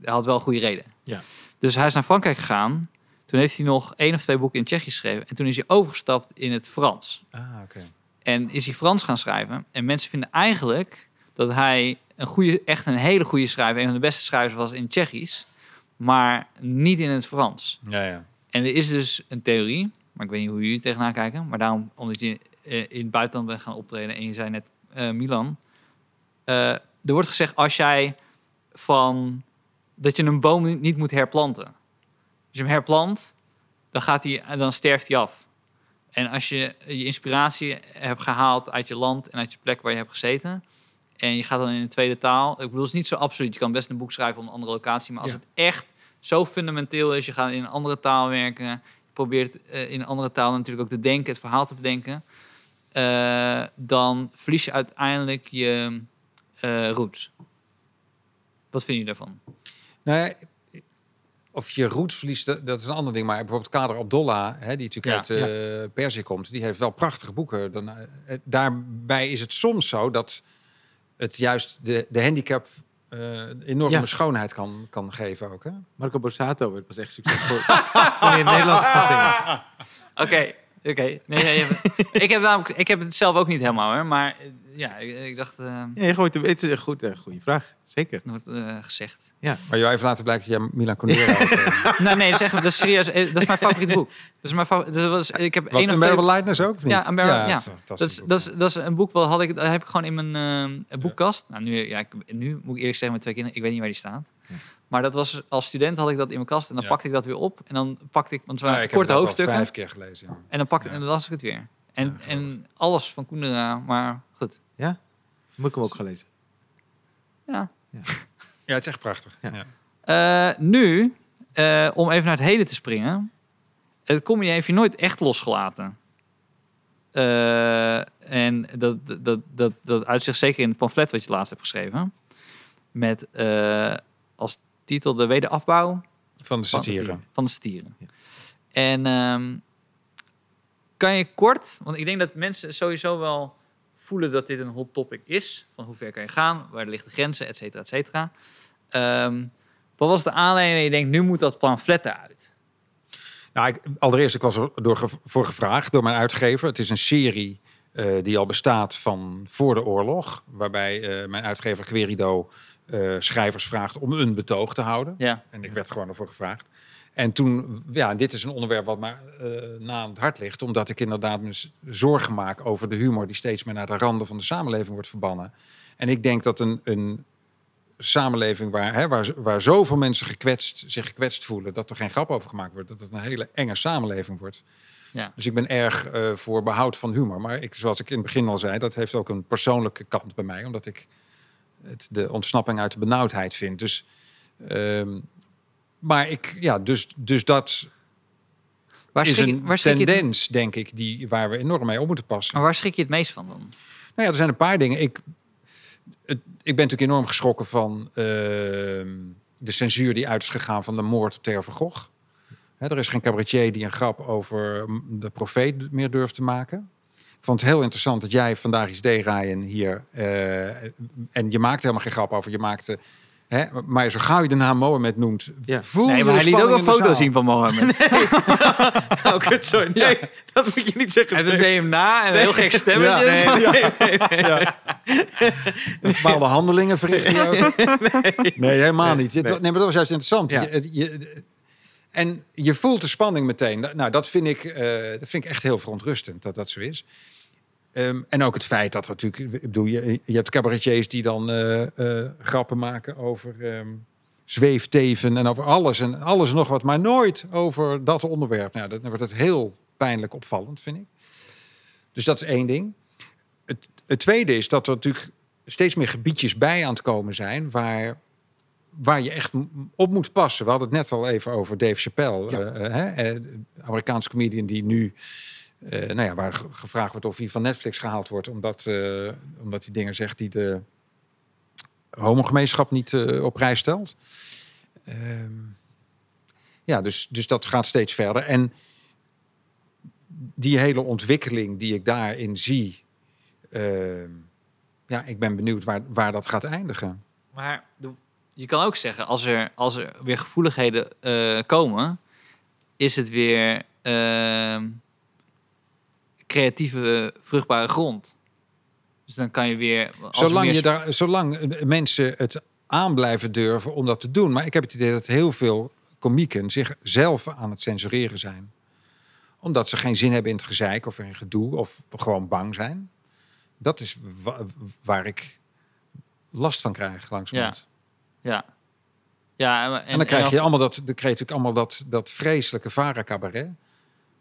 hij had wel goede reden. Ja. Dus hij is naar Frankrijk gegaan. Toen heeft hij nog één of twee boeken in Tsjechisch geschreven. En toen is hij overgestapt in het Frans. Ah, oké. En is hij Frans gaan schrijven. En mensen vinden eigenlijk dat hij een goede, echt een hele goede schrijver, een van de beste schrijvers was in Tsjechisch, maar niet in het Frans. Ja, ja. En er is dus een theorie, maar ik weet niet hoe jullie tegenaan kijken, maar daarom, omdat je eh, in het buitenland bent gaan optreden en je zei net eh, Milan. Eh, er wordt gezegd als jij van dat je een boom niet, niet moet herplanten. Als je hem herplant, dan, gaat hij, dan sterft hij af. En als je je inspiratie hebt gehaald uit je land en uit je plek waar je hebt gezeten. En je gaat dan in een tweede taal. Ik bedoel, het is niet zo absoluut. Je kan best een boek schrijven op een andere locatie. Maar als Ja. het echt zo fundamenteel is, je gaat in een andere taal werken. Je probeert eh, in een andere taal natuurlijk ook te denken, het verhaal te bedenken. eh, dan verlies je uiteindelijk je eh roots. Wat vind je daarvan? Nou ja, of je roots verliest, dat, dat is een ander ding. Maar bijvoorbeeld Kader Abdollah, hè, die natuurlijk Ja. uit Perzië komt, die heeft wel prachtige boeken. Dan, eh, eh, daarbij is het soms zo dat het juist de, de handicap eh, enorme Ja. schoonheid kan, kan geven ook. Hè? Marco Borsato werd pas echt succesvol toen hij in het Nederlands ging zingen. Oké, oké. Nee, nee, nee. ik, heb namelijk, ik heb het zelf ook niet helemaal hoor. Maar eh, ja, ik, ik dacht, eh Ja, je gooit, het is een goed, een goede vraag. Zeker. er wordt eh, gezegd. Maar jou even laten blijken dat jij Milan Kundera ook, eh, Nee, nee, zeg, dat is serieus. eh, Dat is mijn favoriete boek. Dat is mijn favoriete. Dat was, ik heb Wat, één of twee. Unbearable Lightness ook, of niet? Ja, Unbearable- ja. dat is een Dat fantastisch is, dat, is, dat is een boek wat had ik, dat heb ik gewoon in mijn eh, boekkast. Nou, nu, ja, ik, nu moet ik eerlijk zeggen met twee kinderen, ik weet niet waar die staat. Ja. Maar dat was als student had ik dat in mijn kast en dan Ja. pakte ik dat weer op en dan pakte ik, want het Ja, waren ik heb korte het ook al hoofdstukken vijf keer gelezen. ja. en dan pakte Ja. en dan las ik het weer. En, Ja, en alles van Kundera, maar goed. Ja? Moet ik hem ook gaan lezen. Ja. Ja, het is echt prachtig. Ja. Ja. Eh, nu, eh, om even naar het heden te springen. Het comedy heeft je nooit echt losgelaten. Eh, en dat, dat, dat, dat uitzicht zeker in het pamflet wat je laatst hebt geschreven. Met eh, als titel de wederafbouw Van de satire. van de stieren. Ja. En ehm, kan je kort, want ik denk dat mensen sowieso wel voelen dat dit een hot topic is. Van hoe ver kan je gaan, waar liggen de grenzen, et cetera, et cetera. Ehm, wat was de aanleiding dat je denkt, nu moet dat pamflet eruit? Nou, ik, allereerst, ik was er door voor gevraagd door mijn uitgever. Het is een serie eh, die al bestaat van voor de oorlog. Waarbij eh, mijn uitgever Querido eh, schrijvers vraagt om een betoog te houden. Ja, En ik werd gewoon ervoor gevraagd. En toen, ja, dit is een onderwerp wat mij eh, na aan het hart ligt. Omdat ik inderdaad me zorgen maak over de humor die steeds meer naar de randen van de samenleving wordt verbannen. En ik denk dat een, een samenleving waar, hè, waar, waar zoveel mensen gekwetst, zich gekwetst voelen, dat er geen grap over gemaakt wordt, dat het een hele enge samenleving wordt. Ja. Dus ik ben erg eh, voor behoud van humor. Maar ik, zoals ik in het begin al zei, dat heeft ook een persoonlijke kant bij mij. Omdat ik het de ontsnapping uit de benauwdheid vind. Dus, ehm, maar ik, ja, dus, dus dat waar is schrik, een waar, het- tendens, denk ik, die, waar we enorm mee om moeten passen. maar waar schrik je het meest van dan? Nou ja, er zijn een paar dingen. Ik, het, ik ben natuurlijk enorm geschrokken van ehm, de censuur die uit is gegaan van de moord op Theo van Gogh. Er is geen cabaretier die een grap over de profeet meer durft te maken. Ik vond het heel interessant dat jij vandaag iets deed, Ryan, hier. eh, en je maakte helemaal geen grap over. Je maakte... Hè, maar zo gauw je de naam Mohammed noemt, Ja. voel Nee, je maar hij liet ook een foto zien van Mohammed. Oh, kut, sorry. Nee, dat moet je niet zeggen. En dan deed je hem na en een heel gek stemmetje. Ja, Zo. nee, Bepaalde handelingen verricht ook. Nee, helemaal niet. Nee. Nee, maar dat was juist interessant. Ja. Je, je- en je voelt de spanning meteen. Nou, dat vind ik, eh, dat vind ik echt heel verontrustend dat dat zo is. Ehm, en ook het feit dat er natuurlijk, ik bedoel, je, je hebt cabaretiers die dan eh, eh, grappen maken over ehm, zweefteven en over alles en alles en nog wat, maar nooit over dat onderwerp. Nou, dan wordt het heel pijnlijk opvallend, vind ik. Dus dat is één ding. Het, het tweede is dat er natuurlijk steeds meer gebiedjes bij aan het komen zijn waar, waar je echt op moet passen. We hadden het net al even over Dave Chappelle, Ja. eh, Amerikaanse comedian die nu, eh, nou ja, waar ge- gevraagd wordt of hij van Netflix gehaald wordt, omdat, eh, omdat hij dingen zegt die de homogemeenschap niet eh, op prijs stelt. Ehm, ja, dus, dus dat gaat steeds verder. En die hele ontwikkeling die ik daarin zie, ehm, ja, ik ben benieuwd waar, waar dat gaat eindigen. Maar je kan ook zeggen, als er, als er weer gevoeligheden komen, is het weer ehm, creatieve, vruchtbare grond. Dus dan kan je weer... Als Zolang, meer je daar, zolang eh, mensen het aan blijven durven om dat te doen. Maar ik heb het idee dat heel veel komieken zichzelf aan het censureren zijn. Omdat ze geen zin hebben in het gezeik of in gedoe of gewoon bang zijn. Dat is wa- waar ik last van krijg langzamerhand. Ja. Ja, en, En, dan krijg je allemaal dat, dan krijg je natuurlijk allemaal dat, dat vreselijke VARA-cabaret.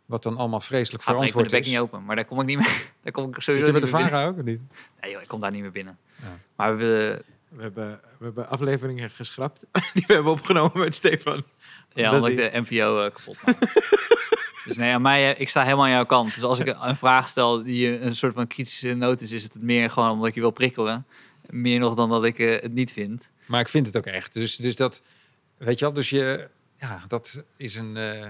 Wat dan allemaal vreselijk Ah, maar ik ben de verantwoord bek is. niet open, maar daar kom ik niet meer. Daar kom ik Zit sowieso je met de. VARA ook of niet? Nee, joh, ik kom daar niet meer binnen. Ja. Maar we, We hebben, we hebben afleveringen geschrapt die we hebben opgenomen met Stefan. ja, Omdat omdat ik de NPO eh, kapot dus nee, aan mij, eh, ik sta helemaal aan jouw kant. Dus als ik een vraag stel die een soort van kritische noot is, is het meer gewoon omdat ik je wil prikkelen. Meer nog dan dat ik eh, het niet vind. Maar ik vind het ook echt. Dus, dus dat, weet je wel, dus je, ja, dat is een. eh,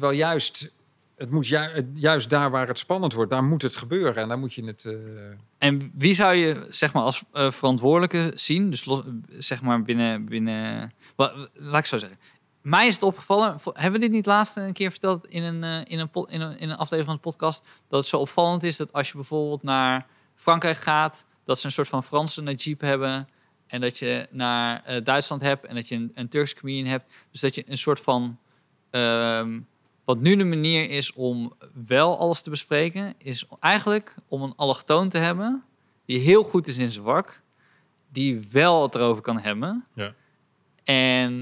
terwijl juist, het moet juist daar waar het spannend wordt, daar moet het gebeuren. En daar moet je het. eh, En wie zou je zeg maar als eh, verantwoordelijke zien? Dus los, zeg maar binnen binnen. Wa- laat ik zo zeggen. Mij is het opgevallen. Hebben we dit niet laatst een keer verteld in een, eh, in een, in een, in een aflevering van de podcast? Dat het zo opvallend is dat als je bijvoorbeeld naar Frankrijk gaat, dat ze een soort van Franse Najib hebben. En dat je naar Duitsland hebt en dat je een, een Turks comedian hebt. Dus dat je een soort van. ehm, wat nu de manier is om wel alles te bespreken, is eigenlijk om een allochtoon te hebben die heel goed is in zijn vak, die wel het erover kan hebben. Ja. En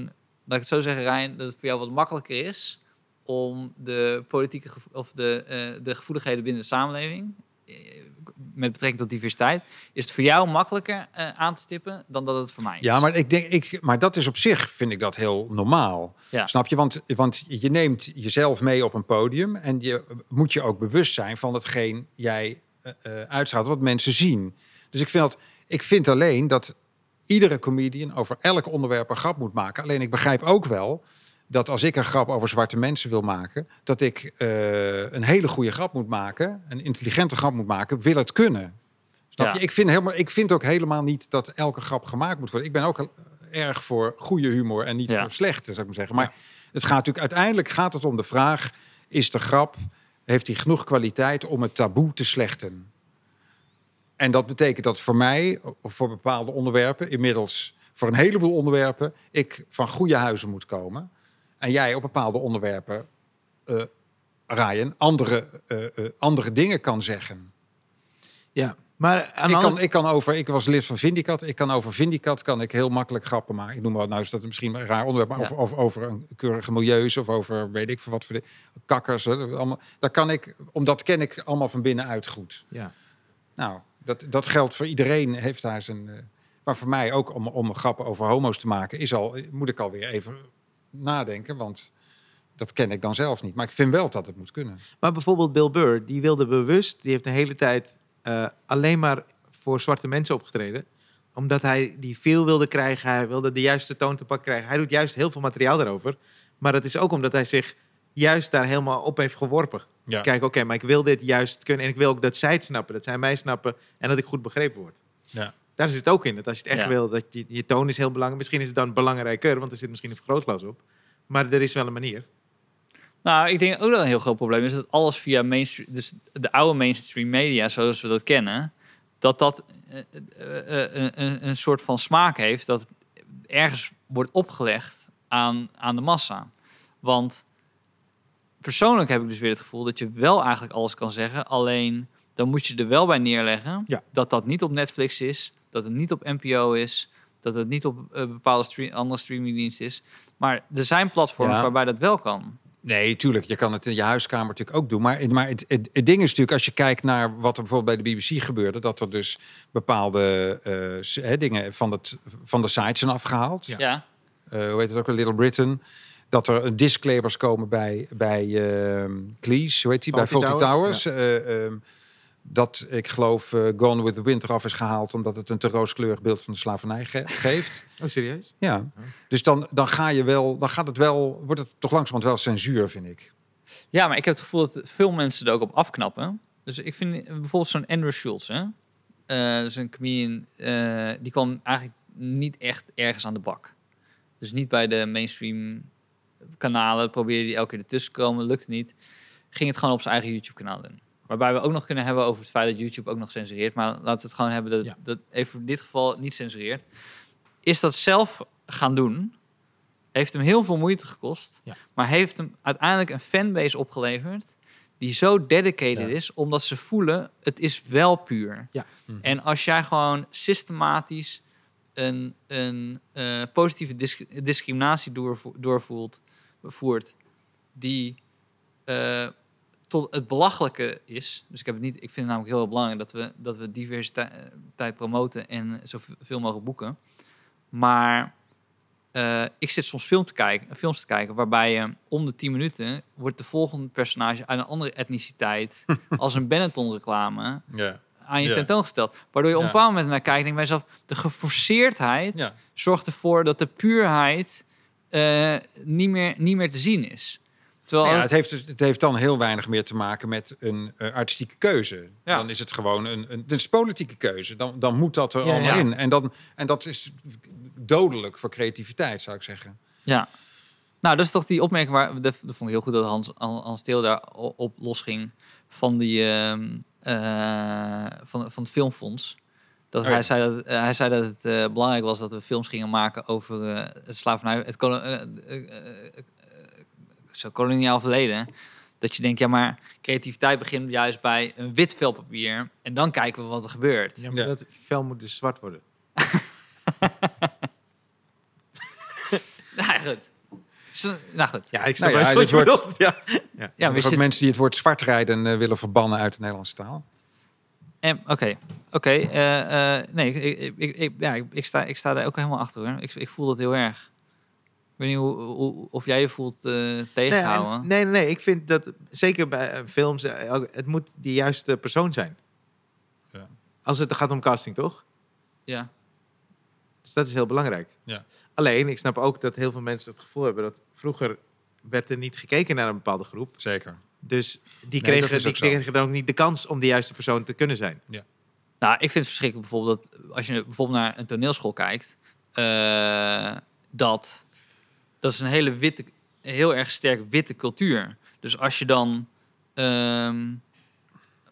laat ik het zo zeggen, Rijn, dat het voor jou wat makkelijker is om de politieke of de, eh, de gevoeligheden binnen de samenleving, met betrekking tot diversiteit, is het voor jou makkelijker eh, aan te stippen dan dat het voor mij is. Ja, maar ik denk, ik, maar dat is op zich vind ik dat heel normaal. Ja. Snap je? Want, want je neemt jezelf mee op een podium en je moet je ook bewust zijn van hetgeen jij eh, uitstraalt, wat mensen zien. Dus ik vind dat, ik vind alleen dat iedere comedian over elk onderwerp een grap moet maken. Alleen ik begrijp ook wel dat als ik een grap over zwarte mensen wil maken, dat ik eh, een hele goede grap moet maken, een intelligente grap moet maken, wil het kunnen. Snap Ja. je? Ik vind, helemaal, ik vind ook helemaal niet dat elke grap gemaakt moet worden. Ik ben ook heel erg voor goede humor en niet Ja. voor slechte, zou ik maar zeggen. Maar het gaat natuurlijk uiteindelijk gaat het om de vraag: is de grap, heeft hij genoeg kwaliteit om het taboe te slechten? En dat betekent dat voor mij, voor bepaalde onderwerpen, inmiddels voor een heleboel onderwerpen, ik van goede huizen moet komen. En jij op bepaalde onderwerpen, eh Ryan, andere, eh, eh, andere dingen kan zeggen. Ja, maar aan Ik kan, andere- ik kan over, ik was lid van Vindicat. Ik kan over Vindicat kan ik heel makkelijk grappen maken. Ik noem maar, nou is dat misschien een raar onderwerp, maar Ja. over, over, over een keurige milieus of over weet ik veel wat voor de kakkers. Hè, allemaal, daar kan ik, omdat ken ik allemaal van binnenuit goed. ja. Nou, dat, dat geldt voor iedereen. Heeft daar zijn. maar voor mij ook om, om grappen over homo's te maken, is al, moet ik alweer even nadenken. Want dat ken ik dan zelf niet. Maar ik vind wel dat het moet kunnen. Maar bijvoorbeeld Bill Burr, die wilde bewust, die heeft de hele tijd eh, alleen maar voor zwarte mensen opgetreden. Omdat hij die veel wilde krijgen, hij wilde de juiste toon te pakken krijgen. Hij doet juist heel veel materiaal daarover. Maar dat is ook omdat hij zich juist daar helemaal op heeft geworpen. Ja. Kijk, oké, maar ik wil dit juist kunnen. En ik wil ook dat zij het snappen, dat zij mij snappen en dat ik goed begrepen word. Ja. Daar zit het ook in. Dat als je het echt Ja. wil, dat je, je toon is heel belangrijk. Misschien is het dan belangrijker, want er zit misschien een vergrootglas op. Maar er is wel een manier. Nou, ik denk ook dat een heel groot probleem is dat alles via mainstream, dus de oude mainstream media, zoals we dat kennen, dat dat eh, eh, eh, een, een, een soort van smaak heeft dat ergens wordt opgelegd aan, aan de massa. Want persoonlijk heb ik dus weer het gevoel dat je wel eigenlijk alles kan zeggen, alleen dan moet je er wel bij neerleggen Ja. dat dat niet op Netflix is, dat het niet op NPO is, dat het niet op een bepaalde stream, andere streamingdienst is. Maar er zijn platforms Ja. waarbij dat wel kan. Nee, tuurlijk. Je kan het in je huiskamer natuurlijk ook doen. Maar, maar het, het, het ding is natuurlijk, als je kijkt naar wat er bijvoorbeeld bij de BBC gebeurde, dat er dus bepaalde eh, dingen van, het, van de site zijn afgehaald. Ja. Ja. Eh, hoe heet het ook, Little Britain. Dat er een disclaimers komen bij, bij ehm Cleese, hoe heet die? Bij Fawlty Towers, Towers. Eh, ehm, dat, ik geloof, eh, Gone with the Wind eraf is gehaald... omdat het een te rooskleurig beeld van de slavernij ge- geeft. Oh, serieus? Ja. Dus dan, dan ga je wel, dan gaat het wel, wordt het toch langzamerhand wel censuur, vind ik. ja, maar ik heb het gevoel dat veel mensen er ook op afknappen. Dus ik vind bijvoorbeeld zo'n Andrew Schultz, hè? Eh, dat is een comedian, eh, die kwam eigenlijk niet echt ergens aan de bak. Dus niet bij de mainstream kanalen, probeerde hij elke keer ertussen te komen, lukte niet. Ging het gewoon op zijn eigen YouTube-kanaal doen. Waarbij we ook nog kunnen hebben over het feit dat YouTube ook nog censureert. Maar laten we het gewoon hebben dat, Ja. dat even in dit geval niet censureert. Is dat zelf gaan doen, heeft hem heel veel moeite gekost. Ja. Maar heeft hem uiteindelijk een fanbase opgeleverd die zo dedicated Ja. is, omdat ze voelen, het is wel puur. Ja. En als jij gewoon systematisch een, een eh, positieve dis- discriminatie doorvo- doorvoert, voert, die eh, tot het belachelijke is. Dus ik, heb het niet, ik vind het namelijk heel belangrijk dat we, dat we diversiteit promoten en zoveel mogelijk boeken. Maar eh, ik zit soms film te kijken, films te kijken waarbij je om de 10 minuten wordt de volgende personage uit een andere etniciteit als een Benetton-reclame Ja. aan je Ja. tentoongesteld. Waardoor je op een bepaald moment naar kijkt en denk bij jezelf, de geforceerdheid zorgt ervoor dat de puurheid eh, niet, meer, niet meer te zien is. Terwijl Ja, het, heeft, dus- het heeft dan heel weinig meer te maken met een eh, artistieke keuze. Ja. Dan is het gewoon een, een, een politieke keuze. Dan, dan moet dat er Ja, allemaal in. En, dan, en dat is dodelijk voor creativiteit, zou ik zeggen. Ja. Nou, dat is toch die opmerking waar... Dat, dat vond ik heel goed dat Hans, Hans Teel daar op losging van, die, ehm, eh, van, van het filmfonds. Dat Oh hij, zei dat, eh, hij zei dat het belangrijk was dat we films gingen maken over het slavernij... Het zo koloniaal verleden. Dat je denkt, ja, maar creativiteit begint juist bij een wit vel papier. En dan kijken we wat er gebeurt. Ja, maar Ja. dat vel moet dus zwart worden. Nou, goed. Nou goed. Ja, ik snap Nou ja, wat je wordt-. Ja. ja. Ja, er ook mensen die het woord zwartrijden eh, willen verbannen uit de Nederlandse taal. En oké, oké. eh, eh, nee, ik, ik, ik, ik- ja, ik, ik sta, ik sta daar ook helemaal achter hoor. Ik, ik voel dat heel erg. Ik weet niet hoe, hoe- of jij je voelt eh Nee, tegenhouden. en- nee, nee, nee. Ik vind dat zeker bij eh, films, eh, het moet de juiste persoon zijn. Ja. Als het gaat om casting, toch? Ja. Dus dat is heel belangrijk. Ja. Alleen, ik snap ook dat heel veel mensen het gevoel hebben dat vroeger werd er niet gekeken naar een bepaalde groep. Zeker. Dus die kregen, die kregen dan ook niet de kans om de juiste persoon te kunnen zijn. Nou, ik vind het verschrikkelijk bijvoorbeeld dat als je bijvoorbeeld naar een toneelschool kijkt, eh, dat dat is een hele witte, heel erg sterk witte cultuur. Dus als je dan ehm,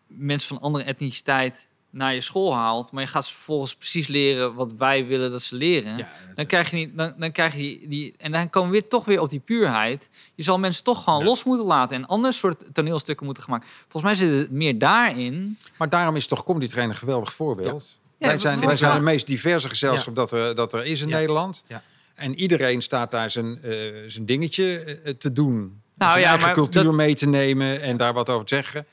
mensen van andere etniciteit naar je school haalt, maar je gaat ze vervolgens precies leren wat wij willen dat ze leren. Dan krijg je niet, dan, dan krijg je die, en dan komen we weer toch weer op die puurheid. Je zal mensen toch gewoon Ja. los moeten laten en ander soort toneelstukken moeten gemaakt. Volgens mij zit het meer daarin. Maar daarom is toch Comedy Train een geweldig voorbeeld. Ja, wij zijn, wij zijn het meest diverse gezelschap dat, er, dat er is in Ja. Nederland. Ja. En iedereen staat daar zijn, eh, zijn dingetje eh, te doen. Nou zijn ja, eigen maar cultuur dat- mee te nemen en daar wat over te zeggen.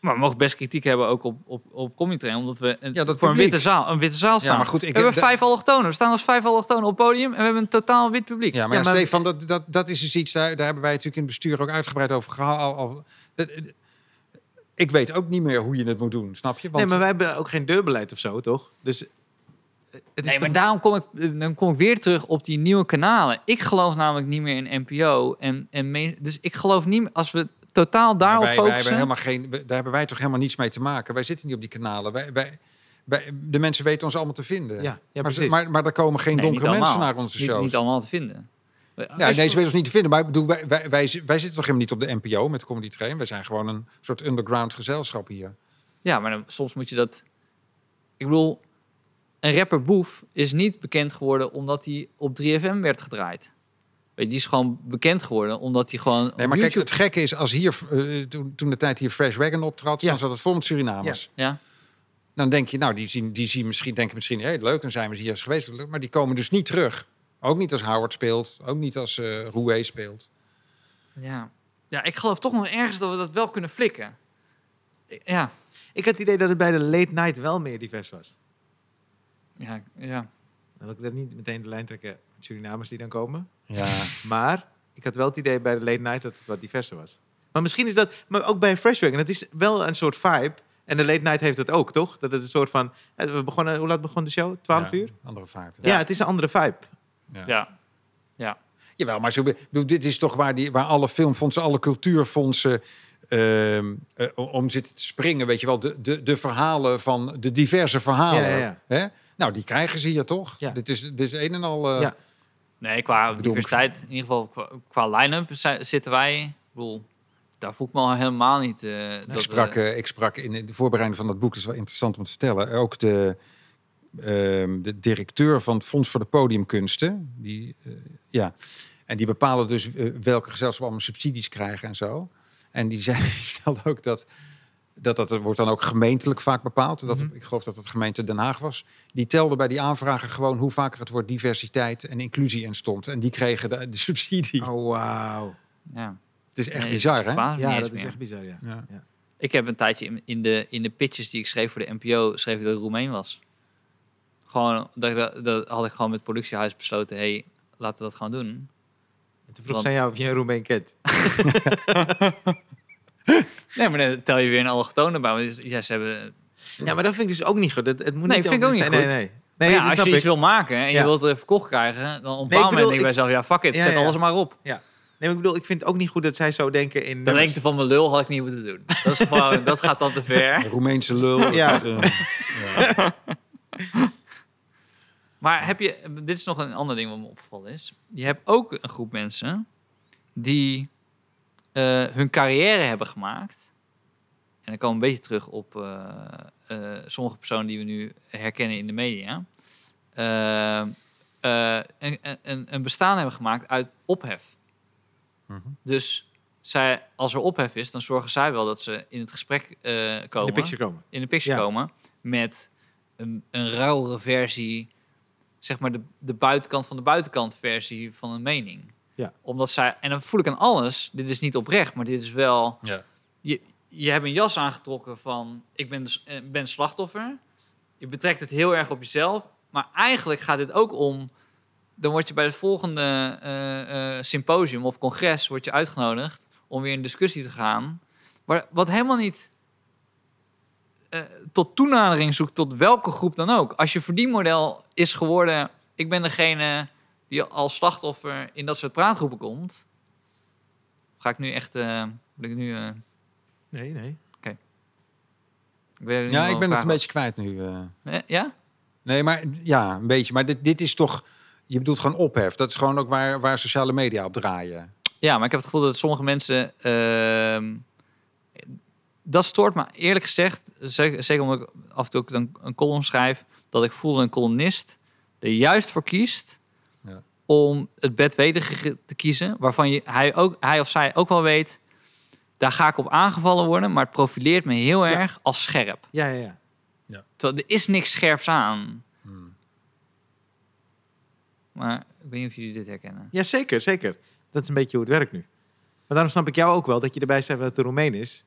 Maar we mogen best kritiek hebben ook op, op, op Comedy Train, omdat we een, Ja, dat voor een witte, zaal, een witte zaal staan. maar goed, ik we hebben heb- vijf allochtonen. We staan als vijf allochtonen op het podium en we hebben een totaal wit publiek. Ja, maar, Ja, ja, maar- Stefan, dat, dat, dat is dus iets, daar, daar hebben wij natuurlijk in het bestuur ook uitgebreid over gehad. Al, al- dat- eh, ik weet ook niet meer hoe je het moet doen, snap je? Want, nee, maar wij hebben ook geen deurbeleid of zo, toch? Dus het is Nee, maar daarom kom ik, dan kom ik weer terug op die nieuwe kanalen. Ik geloof namelijk niet meer in NPO. En, en me- dus ik geloof niet meer, als we totaal daarop wij, wij hebben focussen. helemaal geen, daar hebben wij toch helemaal niets mee te maken. Wij zitten niet op die kanalen. Wij, wij, wij- de mensen weten ons allemaal te vinden. Ja, ja maar, maar, maar er komen geen Nee, donkere mensen naar onze shows. niet allemaal te vinden. Ja, nee, ze weten ons niet te vinden. Maar ik bedoel, wij, wij, wij, wij zitten toch helemaal niet op de NPO met Comedy Train. Wij zijn gewoon een soort underground gezelschap hier. Ja, maar dan, soms moet je dat... Ik bedoel, een rapper Boef is niet bekend geworden omdat hij op 3FM werd gedraaid. Weet je, die is gewoon bekend geworden omdat hij gewoon Nee, maar kijk, het gekke is, als hier, eh, toen, toen de tijd hier Fresh Wagon optrad, Ja. dan zat het vol met Surinamers. Ja, Dan denk je, nou, die zien, die zien misschien, denken misschien, hé, leuk, dan zijn we hier eens geweest. Maar die komen dus niet terug. Ook niet als Howard speelt, ook niet als eh Roué speelt. ja. ja, ik geloof toch nog ergens dat we dat wel kunnen flikken. Ja, Ik had het idee dat het bij de late night wel meer divers was. Ja, ja. Dan wil ik dat niet meteen de lijn trekken met Surinamers die dan komen. Ja. Maar ik had wel het idee bij de late night dat het wat diverser was. Maar misschien is dat, maar ook bij Fresh Wagon, het is wel een soort vibe. En de late night heeft het ook, toch? Dat het een soort van, eh, we begonnen, hoe laat begon de show? 12 Ja, uur? Andere vaart. Ja. het is een andere vibe. ja. ja. Jawel, maar zo, bedoel, dit is toch waar, die, waar alle filmfondsen, alle cultuurfondsen ehm, eh, om zitten te springen. Weet je wel, de, de, de verhalen van de diverse verhalen. Ja, ja, ja. Hè? Nou, die krijgen ze hier toch? Ja. Dit, is, dit is een en al. eh, Ja. Nee, qua bedoel, diversiteit, in ieder geval qua, qua line-up zi- zitten wij... Ik bedoel, daar voel ik me al helemaal niet... eh, Ik dat sprak, we- eh, ik sprak in de voorbereiding van dat boek, dat is wel interessant om te vertellen. Ook de, ehm, de directeur van het Fonds voor de Podiumkunsten. Die, eh, ja. En die bepalen dus welke gezelschappen allemaal subsidies krijgen en zo. En die, zei, die vertelde ook dat, dat dat wordt dan ook gemeentelijk vaak bepaald. Dat, Mhm. Ik geloof dat het gemeente Den Haag was. Die telde bij die aanvragen gewoon hoe vaker het woord diversiteit en inclusie in stond. En die kregen de, de subsidie. Oh, wauw. ja. Het is echt Nee, bizar, hè? Ja, dat is echt bizar, ja. Ja. Ja. Ik heb een tijdje in, in, de, in de pitches die ik schreef voor de NPO, schreef ik dat ik Roemeen was. Gewoon, dat, ik dat, dat had ik gewoon met het productiehuis besloten, hey, laten we dat gewoon doen. En toen vroeg Want- ze aan jou of je een Roemeen kent. Nee, maar dan tel je weer een allochtoon bij. Want ja, ze hebben... Ja, maar dat vind ik dus ook niet goed. Het, het moet Nee, niet vind ik ook anders niet zijn. goed. Nee, nee. Nee ja, als je iets wil maken en je Ja. wilt het even verkocht krijgen, dan op een Nee, bepaald ik moment bedoel, denk ik bij mezelf, ja, fuck it, Ja, zet ja. alles maar op. Nee, maar ik bedoel, ik vind het ook niet goed dat zij zo denken in De lengte van mijn lul had ik niet moeten doen. Dat, is gewoon, dat gaat dan te ver. Roemeense lul. Ja. Eh, ja. Maar heb je, dit is nog een ander ding wat me opgevallen is. Je hebt ook een groep mensen die eh, hun carrière hebben gemaakt. En dan komen we een beetje terug op eh, eh, sommige personen die we nu herkennen in de media. Een, een, een bestaan hebben gemaakt uit ophef. Mhm. Dus zij, als er ophef is, dan zorgen zij wel dat ze in het gesprek eh, in komen de picture komen. in de picture Ja. komen met een, een rauwere versie, zeg maar de, de buitenkant van de buitenkant versie van een mening. Ja. Omdat zij, en dan voel ik aan alles, dit is niet oprecht, maar dit is wel, Ja. je, je hebt een jas aangetrokken van ik ben, de- eh, ben slachtoffer. Je betrekt het heel erg op jezelf. Maar eigenlijk gaat dit ook om. Dan word je bij het volgende eh, eh, symposium of congres wordt je uitgenodigd om weer in discussie te gaan. Maar wat helemaal niet eh, tot toenadering zoekt tot welke groep dan ook. Als je verdienmodel is geworden, ik ben degene die als slachtoffer in dat soort praatgroepen komt. Ga ik nu echt. eh wil ik nu. eh, Nee, nee. niet Ja, ik ben het een beetje kwijt nu. eh. Eh, ja? Nee, maar ja, een beetje. Maar dit, dit is toch... Je bedoelt gewoon ophef. Dat is gewoon ook waar, waar sociale media op draaien. ja, maar ik heb het gevoel dat sommige mensen. ehm, dat stoort me eerlijk gezegd. Zeker, zeker omdat ik af en toe ook een, een column schrijf. Dat ik voel dat een columnist er juist voor kiest. Ja. Om het bedwetige te kiezen. Waarvan je, hij, ook, hij of zij ook wel weet. Daar ga ik op aangevallen worden. Maar het profileert me heel Ja. erg als scherp. Ja, ja, ja. Terwijl er is niks scherps aan. Hmm. Maar ik weet niet of jullie dit herkennen. Ja, zeker, zeker. Dat is een beetje hoe het werkt nu. Maar daarom snap ik jou ook wel dat je erbij zegt dat het een Roemeen is.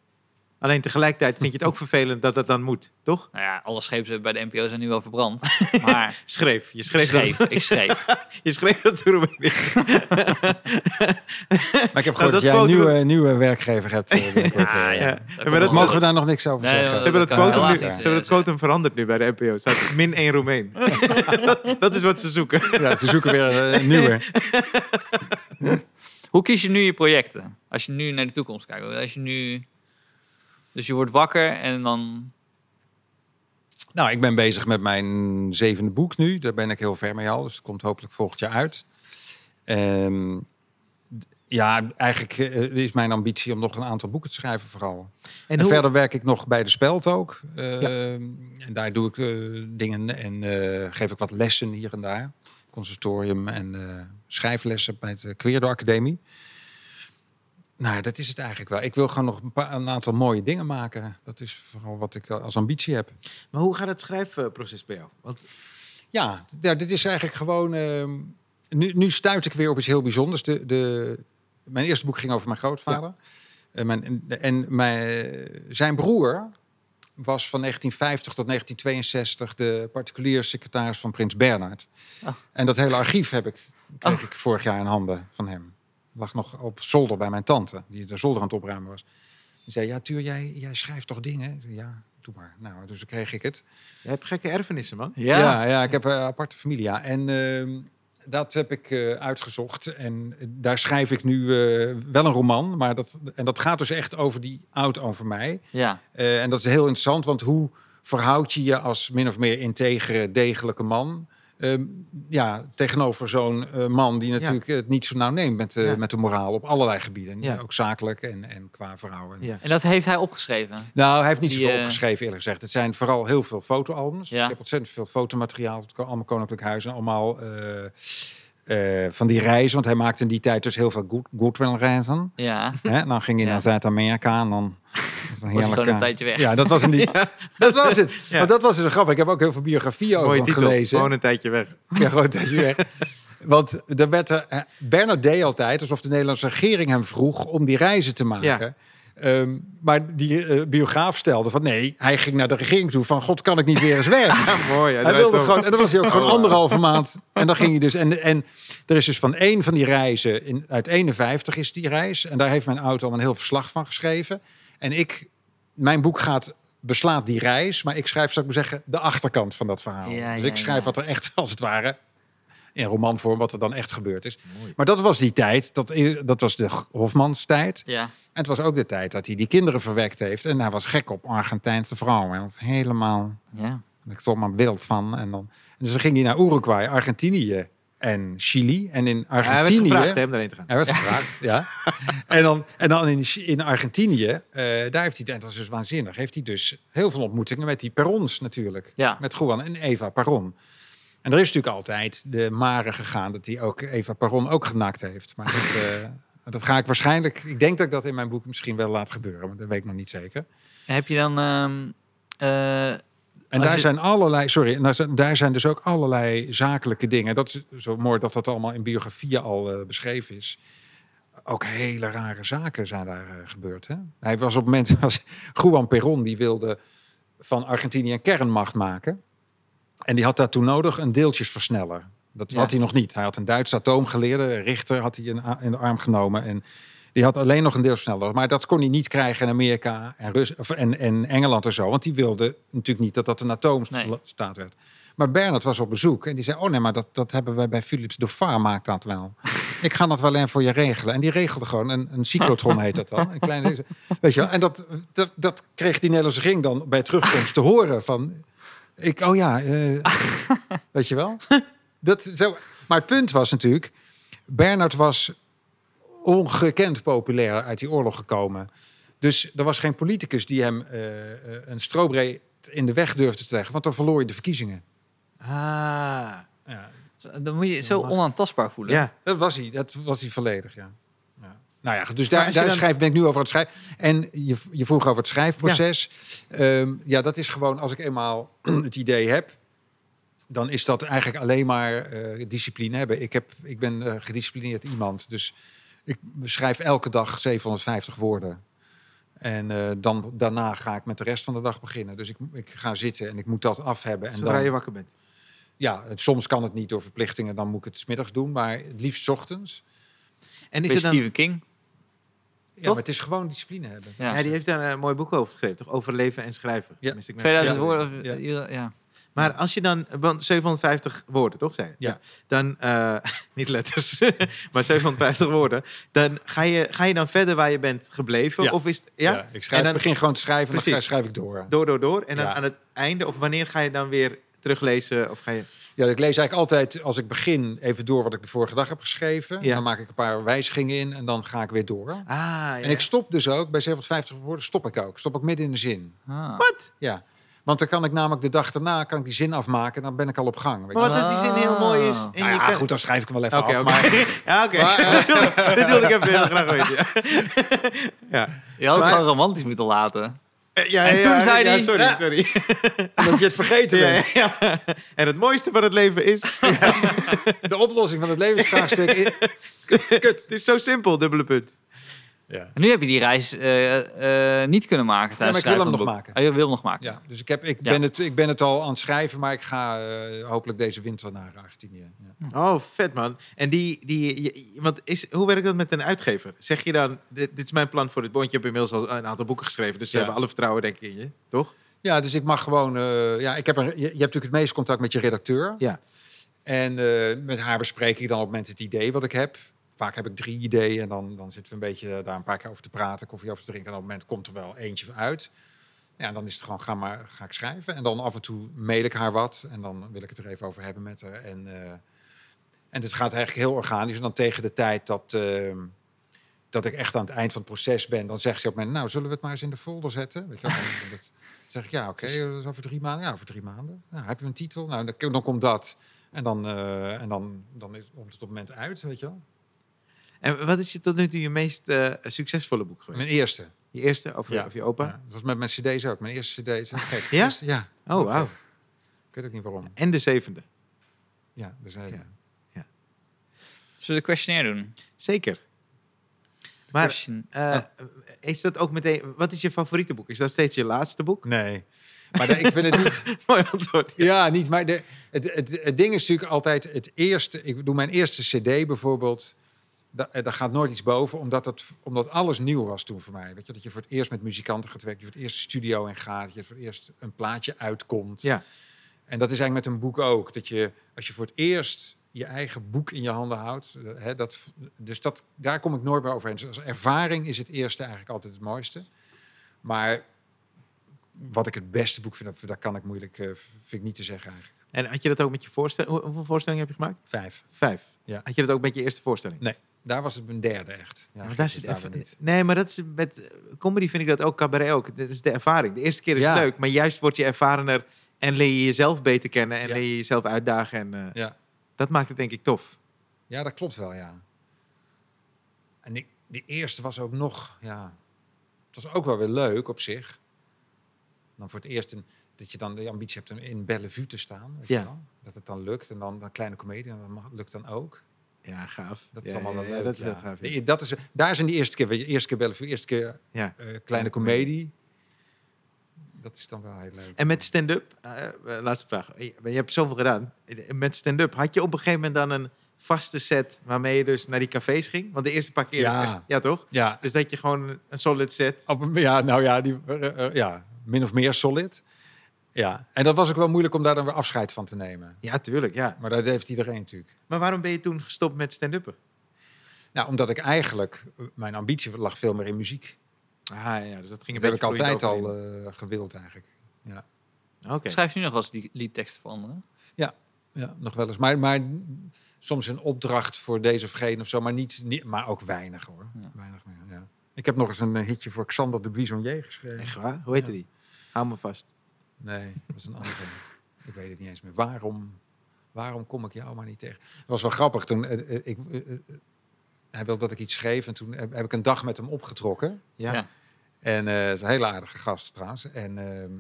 Alleen tegelijkertijd vind je het ook vervelend dat dat dan moet, toch? Nou ja, alle schepen bij de NPO zijn nu wel verbrand. Maar Schreef. Je ik schreef, schreef, Dat, ik schreef. je schreef dat is. Maar ik heb gehoord dat dat jij een nieuwe, nieuwe werkgever hebt. eh, Ja, eh. ja. Ja, Dat maar dat Mogen we daar nog niks over Nee, zeggen? Ze hebben het dat quotum, helaas nu, niet ze hebben het zeggen. quotum veranderd nu bij de NPO. Het staat min één Roemeen. dat is wat ze zoeken. Ja, ze zoeken weer eh, een nieuwe. Hoe kies je nu je projecten? Als je nu naar de toekomst kijkt. Als je nu... Dus je wordt wakker en dan... Nou, ik ben bezig met mijn zevende boek nu. Daar ben ik heel ver mee al. Dus het komt hopelijk volgend jaar uit. Ehm, ja, eigenlijk eh, is mijn ambitie om nog een aantal boeken te schrijven vooral. En, hoe- verder werk ik nog bij de Speld ook. Ehm, En daar doe ik eh, dingen en eh, geef ik wat lessen hier en daar. Conservatorium en eh, schrijflessen bij de Queerdo Academie. Nou, dat is het eigenlijk wel. Ik wil gewoon nog een, paar, een aantal mooie dingen maken. Dat is vooral wat ik als ambitie heb. Maar hoe gaat het schrijfproces bij jou? Want, Ja, ja, dit is eigenlijk gewoon. ehm, nu, nu stuit ik weer op iets heel bijzonders. De, de, mijn eerste boek ging over mijn grootvader. En, mijn, en mijn, zijn broer was van 1950 tot 1962 de particulier secretaris van Prins Bernhard. Oh. En dat hele archief heb ik, kreeg ik vorig jaar in handen van hem. Lag nog op zolder bij mijn tante, die de zolder aan het opruimen was. Die zei, ja, Tuur, jij, jij schrijft toch dingen? Zei, Ja, doe maar. Nou, dus dan kreeg ik het. je hebt gekke erfenissen, man. Ja, ja, ik heb een aparte familie. Ja. En ehm, dat heb ik eh, uitgezocht. En daar schrijf ik nu eh, wel een roman. Maar dat, en dat gaat dus echt over die oud over mij. Ja. Eh, en dat is heel interessant, want hoe verhoud je je als min of meer integere, degelijke man... ehm, ja, tegenover zo'n eh, man die natuurlijk het niet zo nauw neemt met, eh, Ja. met de moraal op allerlei gebieden. Ja. Ook zakelijk en, en qua vrouwen. Ja. En dat heeft hij opgeschreven. Nou, hij heeft niet Die, zoveel eh, opgeschreven, eerlijk gezegd. Het zijn vooral heel veel fotoalbums. Ja. Ik heb ontzettend veel fotomateriaal. Het allemaal Koninklijk Huis en allemaal eh, van die reizen. Want hij maakte in die tijd dus heel veel good, Goodwill-reizen. Ja. Hè? Dan ging hij Ja. naar Zuid-Amerika en dan... Was een Was hij gewoon een tijdje weg. Ja, dat was in die... Dat was het. Ja. Maar dat was dus een grap. Ik heb ook heel veel biografieën over hem titel. gelezen. Gewoon een tijdje weg. Ja, gewoon een tijdje weg. Want er werd er, eh, Bernard deed altijd alsof de Nederlandse regering hem vroeg om die reizen te maken. Ehm, maar die eh, biograaf stelde van nee, hij ging naar de regering toe van god kan ik niet weer eens werken. Ja, mooi. Ja, hij wilde gewoon, en dan was hij ook gewoon Oh, anderhalve maand. En dan ging hij dus, en, en er is dus van één van die reizen, in, uit 51 is die reis. En daar heeft mijn auto al een heel verslag van geschreven. En ik, mijn boek gaat, beslaat die reis, maar ik schrijf, zou ik maar zeggen, de achterkant van dat verhaal. Ja, dus ja, ik schrijf wat er echt, als het ware, in romanvorm, wat er dan echt gebeurd is. Maar dat was die tijd, dat, dat was de Hofmanstijd. Ja. En het was ook de tijd dat hij die kinderen verwekt heeft. En hij was gek op Argentijnse vrouwen. En dat was helemaal, Ja. ik stond maar beeld van. En dan, en dus dan ging hij naar Uruguay, Argentinië en Chili. En in Ja, hij werd Argentinië... om daarheen te gaan. Hij werd gevraagd, ja. En dan, en dan in, in Argentinië, eh, daar heeft hij, en dat is dus waanzinnig, heeft hij dus heel veel ontmoetingen met die Perons natuurlijk. Ja. Met Juan en Eva Peron. En er is natuurlijk altijd de mare gegaan dat hij ook Eva Peron ook genakt heeft. Maar dat, eh, dat ga ik waarschijnlijk, ik denk dat ik dat in mijn boek misschien wel laat gebeuren, maar dat weet ik nog niet zeker. Heb je dan... ehm, eh, En daar je- zijn allerlei, sorry, en daar zijn, dus ook allerlei zakelijke dingen. Dat is zo mooi dat dat allemaal in biografieën al eh, beschreven is. ook hele rare zaken zijn daar gebeurd. Hè? Hij was op het moment, was Juan Perón, die wilde van Argentinië een kernmacht maken. En die had daartoe nodig een deeltjesversneller. Dat Ja. had hij nog niet. Hij had een Duitse atoomgeleerde, Richter, had hij in, de arm genomen. En die had alleen nog een deeltjesversneller. Maar dat kon hij niet krijgen in Amerika en, Rus en, en Engeland en zo. Want die wilde natuurlijk niet dat dat een atoomstaat werd. Maar Bernard was op bezoek en die zei: Oh nee, maar dat, dat hebben wij bij Philips Dauphine maakt dat wel. Ik ga dat wel even voor je regelen. En die regelde gewoon een, een cyclotron, heet dat dan. Een kleine, weet je wel? En dat, dat, dat kreeg die Nederlandse ring dan bij terugkomst te horen van. Ik, oh ja, eh, weet je wel? Dat, zo. Maar het punt was natuurlijk, Bernard was ongekend populair uit die oorlog gekomen. Dus er was geen politicus die hem eh, eh, een strobreed in de weg durfde te leggen, want dan verloor je de verkiezingen. Ah, Ja, Dan moet je je zo onaantastbaar voelen. ja. dat was hij, dat was hij volledig, ja. Nou ja, dus daar, daar dan- schrijf, ben ik nu over het schrijven. En je, je vroeg over het schrijfproces. Ja. ja, dat is gewoon, als ik eenmaal het idee heb, dan is dat eigenlijk alleen maar eh, discipline hebben. Ik, heb, ik ben eh, gedisciplineerd iemand, dus ik schrijf elke dag 750 woorden. En eh, dan, daarna ga ik met de rest van de dag beginnen. Dus ik, ik ga zitten en ik moet dat af hebben. En Zodra dan, je wakker bent. ja, het- soms kan het niet door verplichtingen, dan moet ik het 's middags doen, maar het liefst 's ochtends. En is Bij het dan... Stephen King. Ja, maar het is gewoon discipline hebben. Ja. Ja, die heeft daar een mooi boek over geschreven, toch? Over leven en schrijven. Ja. Tenminste, ik 2000 Ja. woorden. Ja. Ja. Ja. Maar als je dan, want 750 woorden, toch zei je? Ja. Dan, eh, niet letters, maar 750 woorden. Dan ga je, ga je dan verder waar je bent gebleven? Ja. Of is het, ja? ik schrijf, En dan begin gewoon te schrijven en dan Precies. schrijf ik door. door, door, door. En dan Ja. aan het einde, of wanneer ga je dan weer teruglezen? Of ga je... Ja, ik lees eigenlijk altijd als ik begin even door wat ik de vorige dag heb geschreven. Ja. Dan maak ik een paar wijzigingen in en dan ga ik weer door. Ah, ja. En ik stop dus ook, bij 750 woorden stop ik ook. Stop ik midden in de zin. Ah. Wat? Ja. Want dan kan ik namelijk de dag daarna kan ik die zin afmaken en dan ben ik al op gang. Weet je Maar wat als die zin heel mooi is? En Nou je ja, kan- goed, dan schrijf ik hem wel even Oké, af. oké. Maar Ja, oké. Maar, eh, dit, wilde, ik even heel graag weten. Ja, ja. Je had het Maar- gewoon romantisch moeten laten. Eh, ja, En ja, toen ja, zei ja, hij- Sorry, Ja. sorry. dat je het vergeten Ja, bent. ja. En het mooiste van het leven is... De oplossing van het levensvraagstuk is... Kut. Het is zo simpel, dubbele punt. Ja. En nu heb je die reis eh, eh, niet kunnen maken tijdens maar ik wil het schrijven hem van nog maken. Oh, je wil hem nog maken. Ja, dus ik, heb, ik, Ja. ben het, ik ben het al aan het schrijven, maar ik ga eh, hopelijk deze winter naar Argentinië. Ja. Oh, vet man. En die, die, je- want is, hoe werkt dat met een uitgever? Zeg je dan, dit, dit is mijn plan voor dit boek. Je hebt inmiddels al een aantal boeken geschreven, dus ze Ja. hebben alle vertrouwen denk ik in je, toch? Ja, dus ik mag gewoon. eh, ja, ik heb een, je, je hebt natuurlijk het meeste contact met je redacteur. Ja. En eh, met haar bespreek ik dan op het moment het idee wat ik heb. Vaak heb ik drie ideeën en dan, dan zitten we een beetje daar een paar keer over te praten, koffie over te drinken. En op het moment komt er wel eentje uit. Ja, dan is het gewoon, ga maar, ga ik schrijven. En dan af en toe mail ik haar wat en dan wil ik het er even over hebben met haar. En, eh, en het gaat eigenlijk heel organisch. En dan tegen de tijd dat, eh, dat ik echt aan het eind van het proces ben, dan zegt ze op mij, nou, zullen we het maar eens in de folder zetten? Weet je wel? Dan- zeg ik, ja, oké, over drie maanden. Ja, over drie maanden. Nou, heb je een titel? Nou, dan, dan komt dat. En dan, eh, en dan, dan is, komt het op het moment uit, weet je wel. En wat is je tot nu toe je meest eh, succesvolle boek geweest? Mijn eerste. Je eerste of, Ja. of je opa? Ja, dat was met mijn cd's ook. Mijn eerste cd. is gek. Ja? Eerste- ja. Oh, wauw. Ik weet ook niet waarom. En de zevende. Ja, dus, eh, Ja. Zullen we de questionnaire doen? Zeker. Maar eh, Oh. is dat ook meteen... Wat is je favoriete boek? Is dat steeds je laatste boek? Nee. Maar de- ik vind het niet... Mooi antwoord. Ja, niet. Maar de, het, het, het ding is natuurlijk altijd het eerste. Ik doe mijn eerste CD bijvoorbeeld. Da- eh, Daar gaat nooit iets boven, omdat, het, omdat alles nieuw was toen voor mij. Weet je, dat je voor het eerst met muzikanten gaat werken, je voor het eerst de studio in gaat, je voor het eerst een plaatje uitkomt. Ja. En dat is eigenlijk met een boek ook. Dat je, als je voor het eerst je eigen boek in je handen houdt. eh, Hè, dat, dus dat, daar kom ik nooit meer overheen. Dus als ervaring is het eerste eigenlijk altijd het mooiste. Maar wat ik het beste boek vind, dat, dat kan ik moeilijk, eh, vind ik niet te zeggen eigenlijk. En had je dat ook met je voorstelling? Hoe- Hoeveel voorstellingen heb je gemaakt? Vijf. Vijf. Ja. Had je dat ook met je eerste voorstelling? Nee, daar was het mijn derde echt. Ja, maar daar zit even, nee, maar dat is met comedy vind ik dat ook, cabaret ook. Dat is de ervaring. De eerste keer is Ja. het leuk, maar juist word je ervarener en leer je jezelf beter kennen en Ja. leer je jezelf uitdagen. En eh, Ja. dat maakt het denk ik tof. ja, dat klopt wel, ja. En die, die eerste was ook nog, ja... Het was ook wel weer leuk op zich. Dan voor het eerst een, dat je dan de ambitie hebt om in Bellevue te staan. Weet Ja. je wel? Dat het dan lukt. En dan een kleine comedie, dat lukt dan ook. Ja, gaaf. Dat is allemaal wel leuk. Dat is heel gaaf. dat is, daar zijn die eerste keer, weet je, eerste keer Bellevue, eerste keer Ja. eh, kleine komedie. Dat is dan wel heel leuk. En met stand-up, eh, eh, laatste vraag. Je je hebt zoveel gedaan. Met stand-up, had je op een gegeven moment dan een vaste set waarmee je dus naar die cafés ging? Want de eerste paar keer Ja. echt- ja toch? ja, Dus dat je gewoon een solid set. op, een- ja, nou ja, die, eh, ja, min of meer solid. Ja, en dat was ook wel moeilijk om daar dan weer afscheid van te nemen. Ja, tuurlijk, ja. Maar dat heeft iedereen natuurlijk. Maar waarom ben je toen gestopt met stand-uppen? Nou, omdat ik eigenlijk, eh, mijn ambitie lag veel meer in muziek. Ah ja, dus dat ging Dat een heb ik altijd al eh, gewild eigenlijk. Ja. Oké. Schrijf je nu nog wel eens die liedteksten voor anderen? Ja, nog wel eens. Maar, maar soms een opdracht voor deze vergeten of zo, maar, niet, niet, maar ook weinig hoor. Ja. Weinig meer, ja. Ik heb nog eens een eh, hitje voor Xander de Buissonnier geschreven. Echt waar? Hoe heette Ja. die? Hou me vast. Nee, dat is een andere. ik weet het niet eens meer. Waarom, waarom kom ik jou maar niet tegen? Dat was wel grappig. Toen, eh, eh, ik, eh, hij wilde dat ik iets schreef en toen heb, heb ik een dag met hem opgetrokken. Ja. Ja. En eh is een hele aardige gast trouwens. En ehm,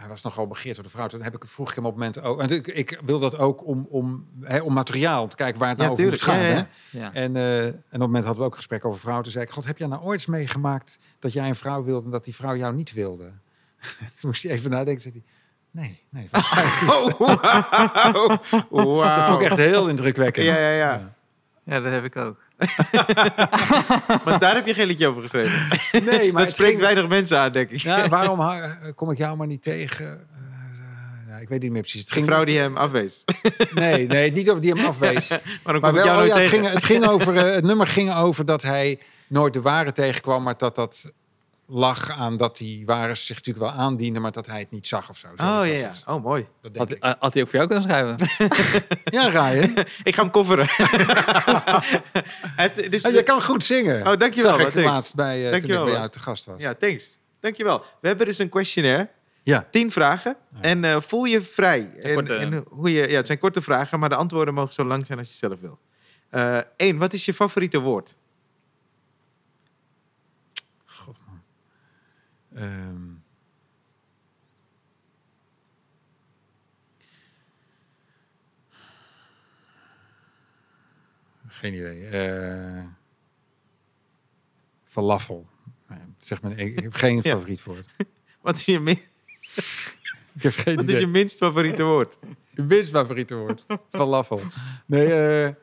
hij was nogal begeerd door de vrouw. Toen heb ik, vroeg ik hem op het moment ook. En ik, ik wil dat ook om, om, hè, om materiaal, om te kijken waar het Ja, nou over moet gaan. Ja, ja, hè. Ja. En, eh, en op het moment hadden we ook een gesprek over vrouwen. Toen zei ik, God, heb jij nou ooit eens meegemaakt dat jij een vrouw wilde en dat die vrouw jou niet wilde? Toen moest hij even nadenken. Zei hij, nee, nee. volgens mij niet." Oh. Wauw. Dat vond ik echt heel indrukwekkend. Ja, ja, ja. ja, dat heb ik ook. Maar daar heb je geen liedje over geschreven. Nee, maar dat het spreekt ging- weinig mensen aan, denk ik. Ja, waarom kom ik jou maar niet tegen? Eh, ja, ik weet niet meer precies. Het De ging vrouw die hem afwees. Nee, nee, niet over die hem afwees. Maar wel, jou oh nooit ja, het, tegen? ging, het, ging over, eh, het nummer ging over dat hij nooit de ware tegenkwam, maar dat dat lag aan dat die ware zich natuurlijk wel aandiende, maar dat hij het niet zag of zo. Zo Oh ja, was ja. het. Oh, mooi. Dat Had, eh, hij ook voor jou kunnen schrijven? Ja, Ryan. Ik ga hem coveren. Hij heeft, dus, Ja, je kan goed zingen. Oh, dankjewel. Zag ik thanks. laatst bij, eh toen ik Dankjewel, bij jou te gast was. Ja, thanks. Dankjewel. We hebben dus een questionnaire. Ja. Tien vragen. En eh, voel je vrij. En, korte- en hoe je, ja, het zijn korte vragen, maar de antwoorden mogen zo lang zijn als je zelf wil. Eén, wat is je favoriete woord? God, man. Ehm. Geen idee. Eh falafel. Nee, zeg maar, ik, heb geen Ja. favoriet woord. Wat is je, min- Ik heb geen wat is je minst favoriete woord? Je minst favoriete woord. Falafel. Nee, eh,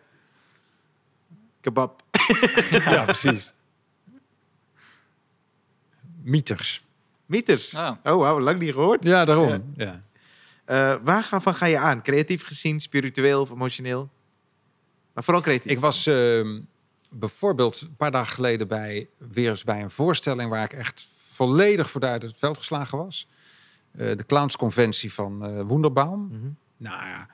Kebab. ja, precies. Mieters. Mieters. Oh. Oh, wauw, lang niet gehoord. Ja, daarom. Ja. Ja. Eh, waar ga, van ga je aan? Creatief gezien, spiritueel of emotioneel? Maar vooral creatief. Ik was ehm, bijvoorbeeld een paar dagen geleden bij, weer eens bij een voorstelling waar ik echt volledig voor de uit het veld geslagen was. Eh, de clownsconventie van eh Wonderbaum. Mhm. Nou ja,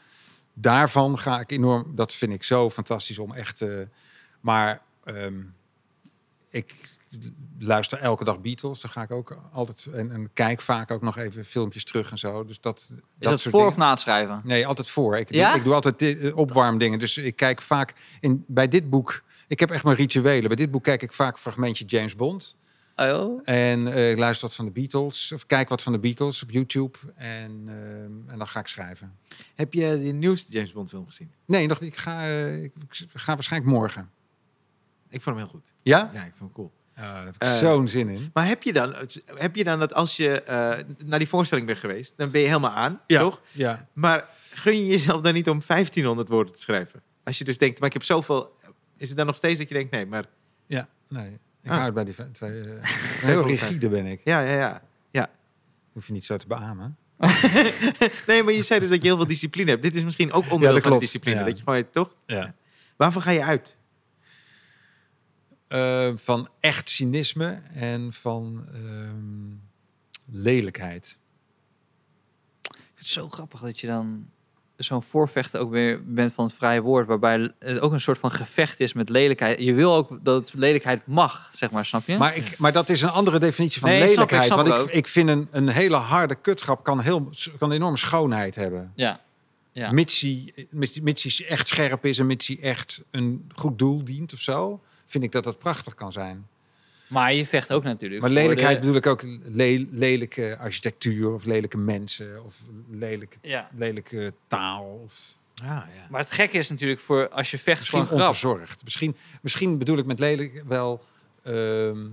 daarvan ga ik enorm. Dat vind ik zo fantastisch om echt. eh, maar ehm, ik luister elke dag Beatles. Daar ga ik ook altijd en, en kijk vaak ook nog even filmpjes terug en zo. Dus dat. Is dat, soort voor dingen. of na het schrijven? Nee, altijd voor. Ik, Ja? doe, ik doe altijd eh, opwarmdingen. Dus ik kijk vaak in, bij dit boek. Ik heb echt mijn rituelen. Bij dit boek kijk ik vaak fragmentje James Bond. Oh. En eh, ik luister wat van de Beatles. Of kijk wat van de Beatles op YouTube. En, ehm, en dan ga ik schrijven. Heb je de nieuwste James Bond film gezien? Nee, nog niet. Ik ga, eh, ik, ik ga waarschijnlijk morgen. Ik vond hem heel goed. Ja? Ja, ik vond hem cool. Daar heb ik Eh, zo'n zin in. Maar heb je dan, heb je dan dat als je eh, naar die voorstelling bent geweest, dan ben je helemaal aan, Ja. toch? Ja. Maar gun je jezelf dan niet om 1500 woorden te schrijven? Als je dus denkt, maar ik heb zoveel... Is het dan nog steeds dat je denkt, nee, maar... Ja, nee. Ik Ah. hou bij die twee. eh, heel rigide ben ik. Ja, ja, ja. ja. Hoef je niet zo te beamen. Nee, maar je zei dus dat je heel veel discipline hebt. Dit is misschien ook onderdeel van de discipline. Dat je gewoon, toch? Ja. Waarvan ga je uit? Eh, van echt cynisme en van ehm, lelijkheid. Het zo grappig dat je dan zo'n voorvechter ook weer bent van het vrije woord, waarbij het ook een soort van gevecht is met lelijkheid. Je wil ook dat het lelijkheid mag, zeg maar, snap je? Maar, ik, maar dat is een andere definitie van Nee, snap ik, lelijkheid. snap want ik ik, ook. ik vind een, een hele harde kutgrap kan, heel, kan een enorme schoonheid hebben. ja. Ja. Mits, hij, mits, mits hij echt scherp is en mits hij echt een goed doel dient of zo, vind ik dat dat prachtig kan zijn. Maar je vecht ook natuurlijk. Maar voor lelijkheid de- bedoel ik ook le- lelijke architectuur of lelijke mensen of lelijke, Ja. lelijke taal. Of, Ah, ja. Maar het gekke is natuurlijk voor als je vecht Misschien voor een grap. onverzorgd. Misschien, misschien bedoel ik met lelijk wel... ehm,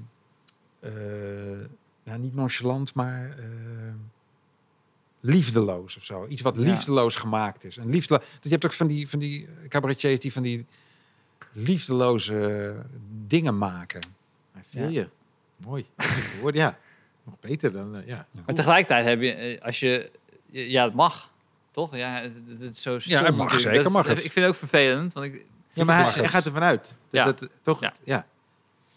eh, ja, niet nonchalant, maar... ehm, liefdeloos of zo. Iets wat Ja. liefdeloos gemaakt is. En liefde, je hebt ook van die, van die cabaretiers die van die liefdeloze dingen maken. I feel Ja. je. Mooi. Woord, ja. Nog beter dan, eh, ja. Maar tegelijkertijd heb je, eh, als je, ja, het mag, toch? Ja, het, is zo stom het mag, natuurlijk. zeker Dat is- mag het. Ik vind het ook vervelend, want ik, Ja, maar hij, gaat ervan uit. Dus Ja. dat, eh, toch, Ja. ja.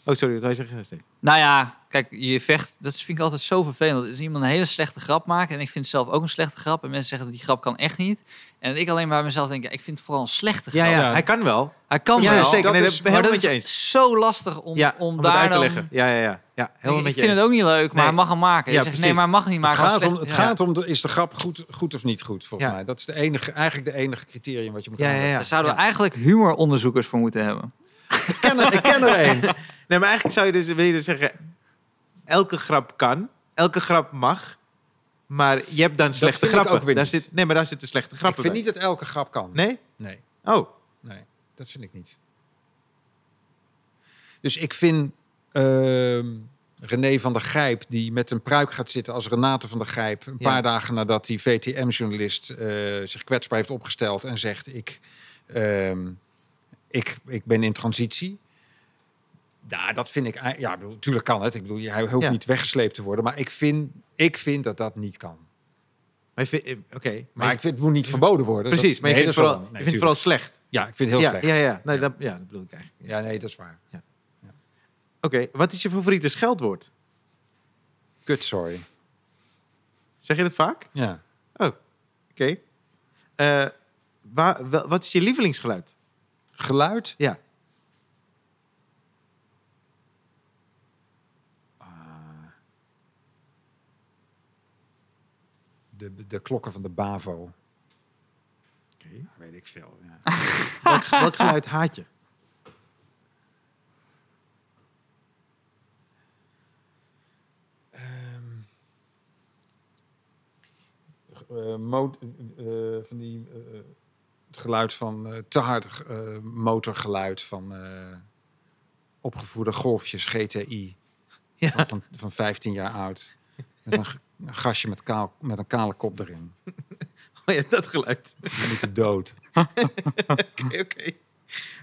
Oh, sorry, wat wil je zeggen, Steen? Nou ja, kijk, je vecht, dat vind ik altijd zo vervelend. Als iemand een hele slechte grap maakt, en ik vind het zelf ook een slechte grap, en mensen zeggen dat die grap kan echt niet. En ik alleen maar bij mezelf denk, ja, ik vind het vooral een slechte grap. Ja, ja, hij kan wel. Hij kan Ja, wel, zeker. dat Nee, dat is- ik maar dat eens. zo lastig om, ja, om, om het daar uit te dan... leggen. Ja, ja, ja. ja Ik, helemaal ik met je vind het ook niet leuk, maar Nee. hij mag hem maken. Ja, Je zegt, nee, precies. maar hij mag het niet Het maken. gaat, als om, het ja. gaat om, de, is de grap goed, goed of niet goed, volgens Ja. mij. Dat is de enige, eigenlijk de enige criterium wat je moet Ja, ja. Daar zouden Ja. we eigenlijk humoronderzoekers voor moeten hebben. Ik ken er, ik ken er een. Nee, maar eigenlijk zou je dus, wil je dus zeggen... Elke grap kan, elke grap mag... Maar je hebt dan slechte vind ik grappen. ook weer daar niet. zit, nee, maar daar zitten slechte Ik grappen vind bij. niet dat elke grap kan. Nee? Nee, Oh, nee, dat vind ik niet. Dus ik vind ehm, René van der Gijp, die met een pruik gaat zitten als Renate van der Gijp, een Ja. paar dagen nadat die VTM-journalist eh, zich kwetsbaar heeft opgesteld en zegt: ik, ehm, ik, ik ben in transitie. Ja, dat vind ik. Ja, bedoel, natuurlijk kan het. Ik bedoel, hij hoeft Ja. niet weggesleept te worden. Maar ik vind, ik vind dat dat niet kan. maar eh, Oké. Maar, maar je- ik vind het moet niet verboden worden. precies, Dat- maar je nee, vindt vooral, je nee, vindt het vooral slecht. Ja, ik vind het heel ja, slecht. Ja, ja. Nee, dat, ja, dat bedoel ik eigenlijk. Ja, nee, dat is waar. Oké, wat is je favoriete scheldwoord? Kut, sorry. Zeg je dat vaak? Ja. Oké. Eh, wat is je lievelingsgeluid? Geluid? Ja. De, de klokken van de Bavo. Oké. Weet ik veel. Ja. Welk, welk geluid haat je? Eh, mo- eh, van die, eh, het geluid van eh, te hard eh, motorgeluid van eh, opgevoerde golfjes GTI Ja. van, van 15 jaar oud. Met een, gastje met, kaal, met een kale kop erin. Oh ja, dat geluid. Die moeten dood. Oké, oké.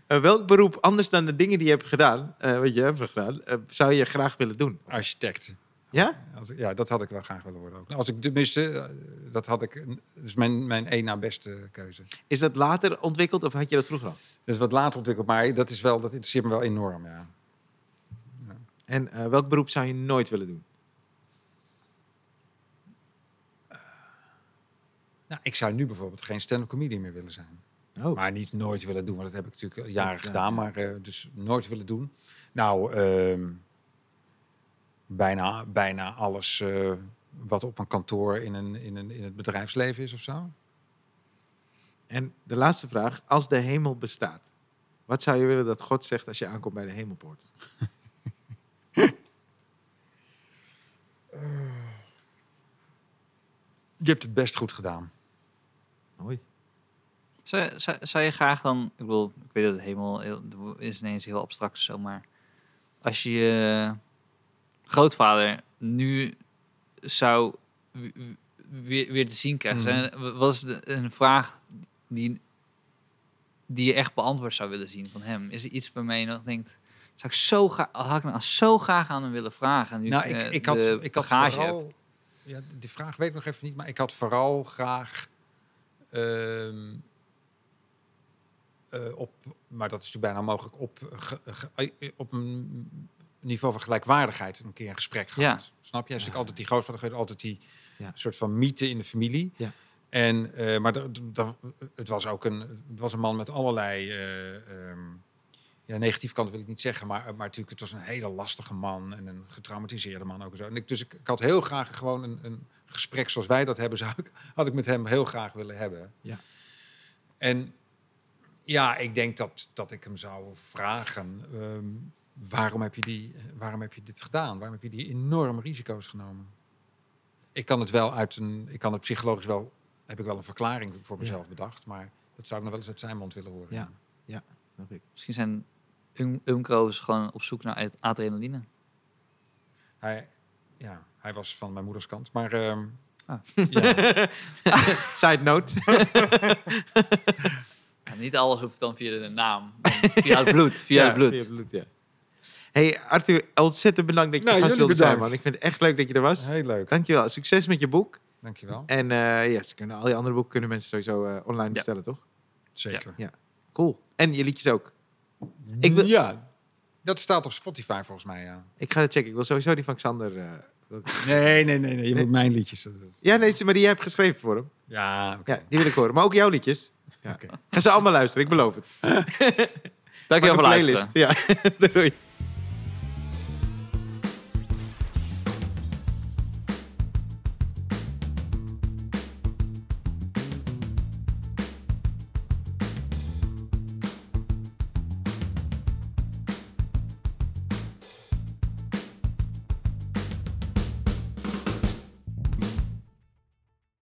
Eh, welk beroep, anders dan de dingen die je hebt gedaan, eh, wat je hebt gedaan, eh, zou je graag willen doen? Architect. Ja? Ja, dat had ik wel graag willen worden ook. Als ik tenminste, dat had ik, dus mijn, mijn één na beste keuze. Is dat later ontwikkeld of had je dat vroeger al? Dus wat later ontwikkeld, maar dat is wel, dat interesseert me wel enorm, ja. En eh, welk beroep zou je nooit willen doen? Nou, ik zou nu bijvoorbeeld geen stand-up comedian meer willen zijn. Oh, Maar niet nooit willen doen, want dat heb ik natuurlijk jaren ja, gedaan, maar eh, dus nooit willen doen. Nou, ehm, bijna, bijna alles eh, wat op een kantoor in, een, in, een, in het bedrijfsleven is of zo. en de laatste vraag. Als de hemel bestaat, wat zou je willen dat God zegt als je aankomt bij de hemelpoort? Je hebt het best goed gedaan. Mooi. Zou, zou, zou je graag dan, ik bedoel, ik weet dat het helemaal heel, is ineens heel abstract zo, maar als je je grootvader nu zou weer, weer te zien krijgen, is de, een vraag die, die je echt beantwoord zou willen zien van hem? Is er iets waarmee je nog denkt, zou ik zo graag, had ik nou zo graag aan hem willen vragen? Nu Nou, eh, ik, ik had, ik had heb? vooral... Ja, die vraag weet ik nog even niet, maar ik had vooral graag... ehm, eh, op, maar dat is natuurlijk bijna mogelijk, op, ge- ge- eh, op een niveau van gelijkwaardigheid een keer een gesprek gehad. Snap je? Hij is natuurlijk altijd die grootvader geweest, altijd die Ja. soort van mythe in de familie. Ja. En, eh, maar het was ook een, het was een man met allerlei... eh, ehm, ja, negatief kant wil ik niet zeggen, maar, maar natuurlijk, het was een hele lastige man en een getraumatiseerde man ook en zo. En ik, dus ik, ik had heel graag gewoon een, een gesprek zoals wij dat hebben, zou ik, had ik met hem heel graag willen hebben. Ja. En ja, ik denk dat, dat ik hem zou vragen, ehm, waarom, heb je die, waarom heb je dit gedaan? Waarom heb je die enorme risico's genomen? Ik kan het wel uit een, ik kan het psychologisch wel, heb ik wel een verklaring voor mezelf bedacht, maar Dat zou ik nog wel eens uit zijn mond willen horen. Ja. Snap ik. Misschien zijn um Umco's gewoon op zoek naar ad- adrenaline. Hij, ja, hij was van mijn moeders kant. Maar ehm, Ah. ja, Side note. Ja, niet alles hoeft dan via de naam. Via het bloed. Via Ja, het bloed. Via het bloed, ja. Hey Arthur, ontzettend bedankt dat je Nou, gast zijn, man. Ik vind het echt leuk dat je er was. heel leuk. Dankjewel. Succes met je boek. Dankjewel. En eh ja, ze kunnen, al die andere boeken kunnen mensen sowieso eh, online Ja. bestellen, toch? Zeker. Cool. En je liedjes ook. Ik wil- Ja. Dat staat op Spotify volgens mij, ja. Ik ga het checken. Ik wil sowieso die van Xander... eh, Nee, nee, nee, nee. Je Nee. moet mijn liedjes. ja, nee, maar die jij hebt geschreven voor hem. Ja, die wil ik horen. Maar ook jouw liedjes. Ja. Oké. Ga ze allemaal luisteren, ik beloof het. Dankjewel voor Maak het een luisteren. playlist. Ja, doei.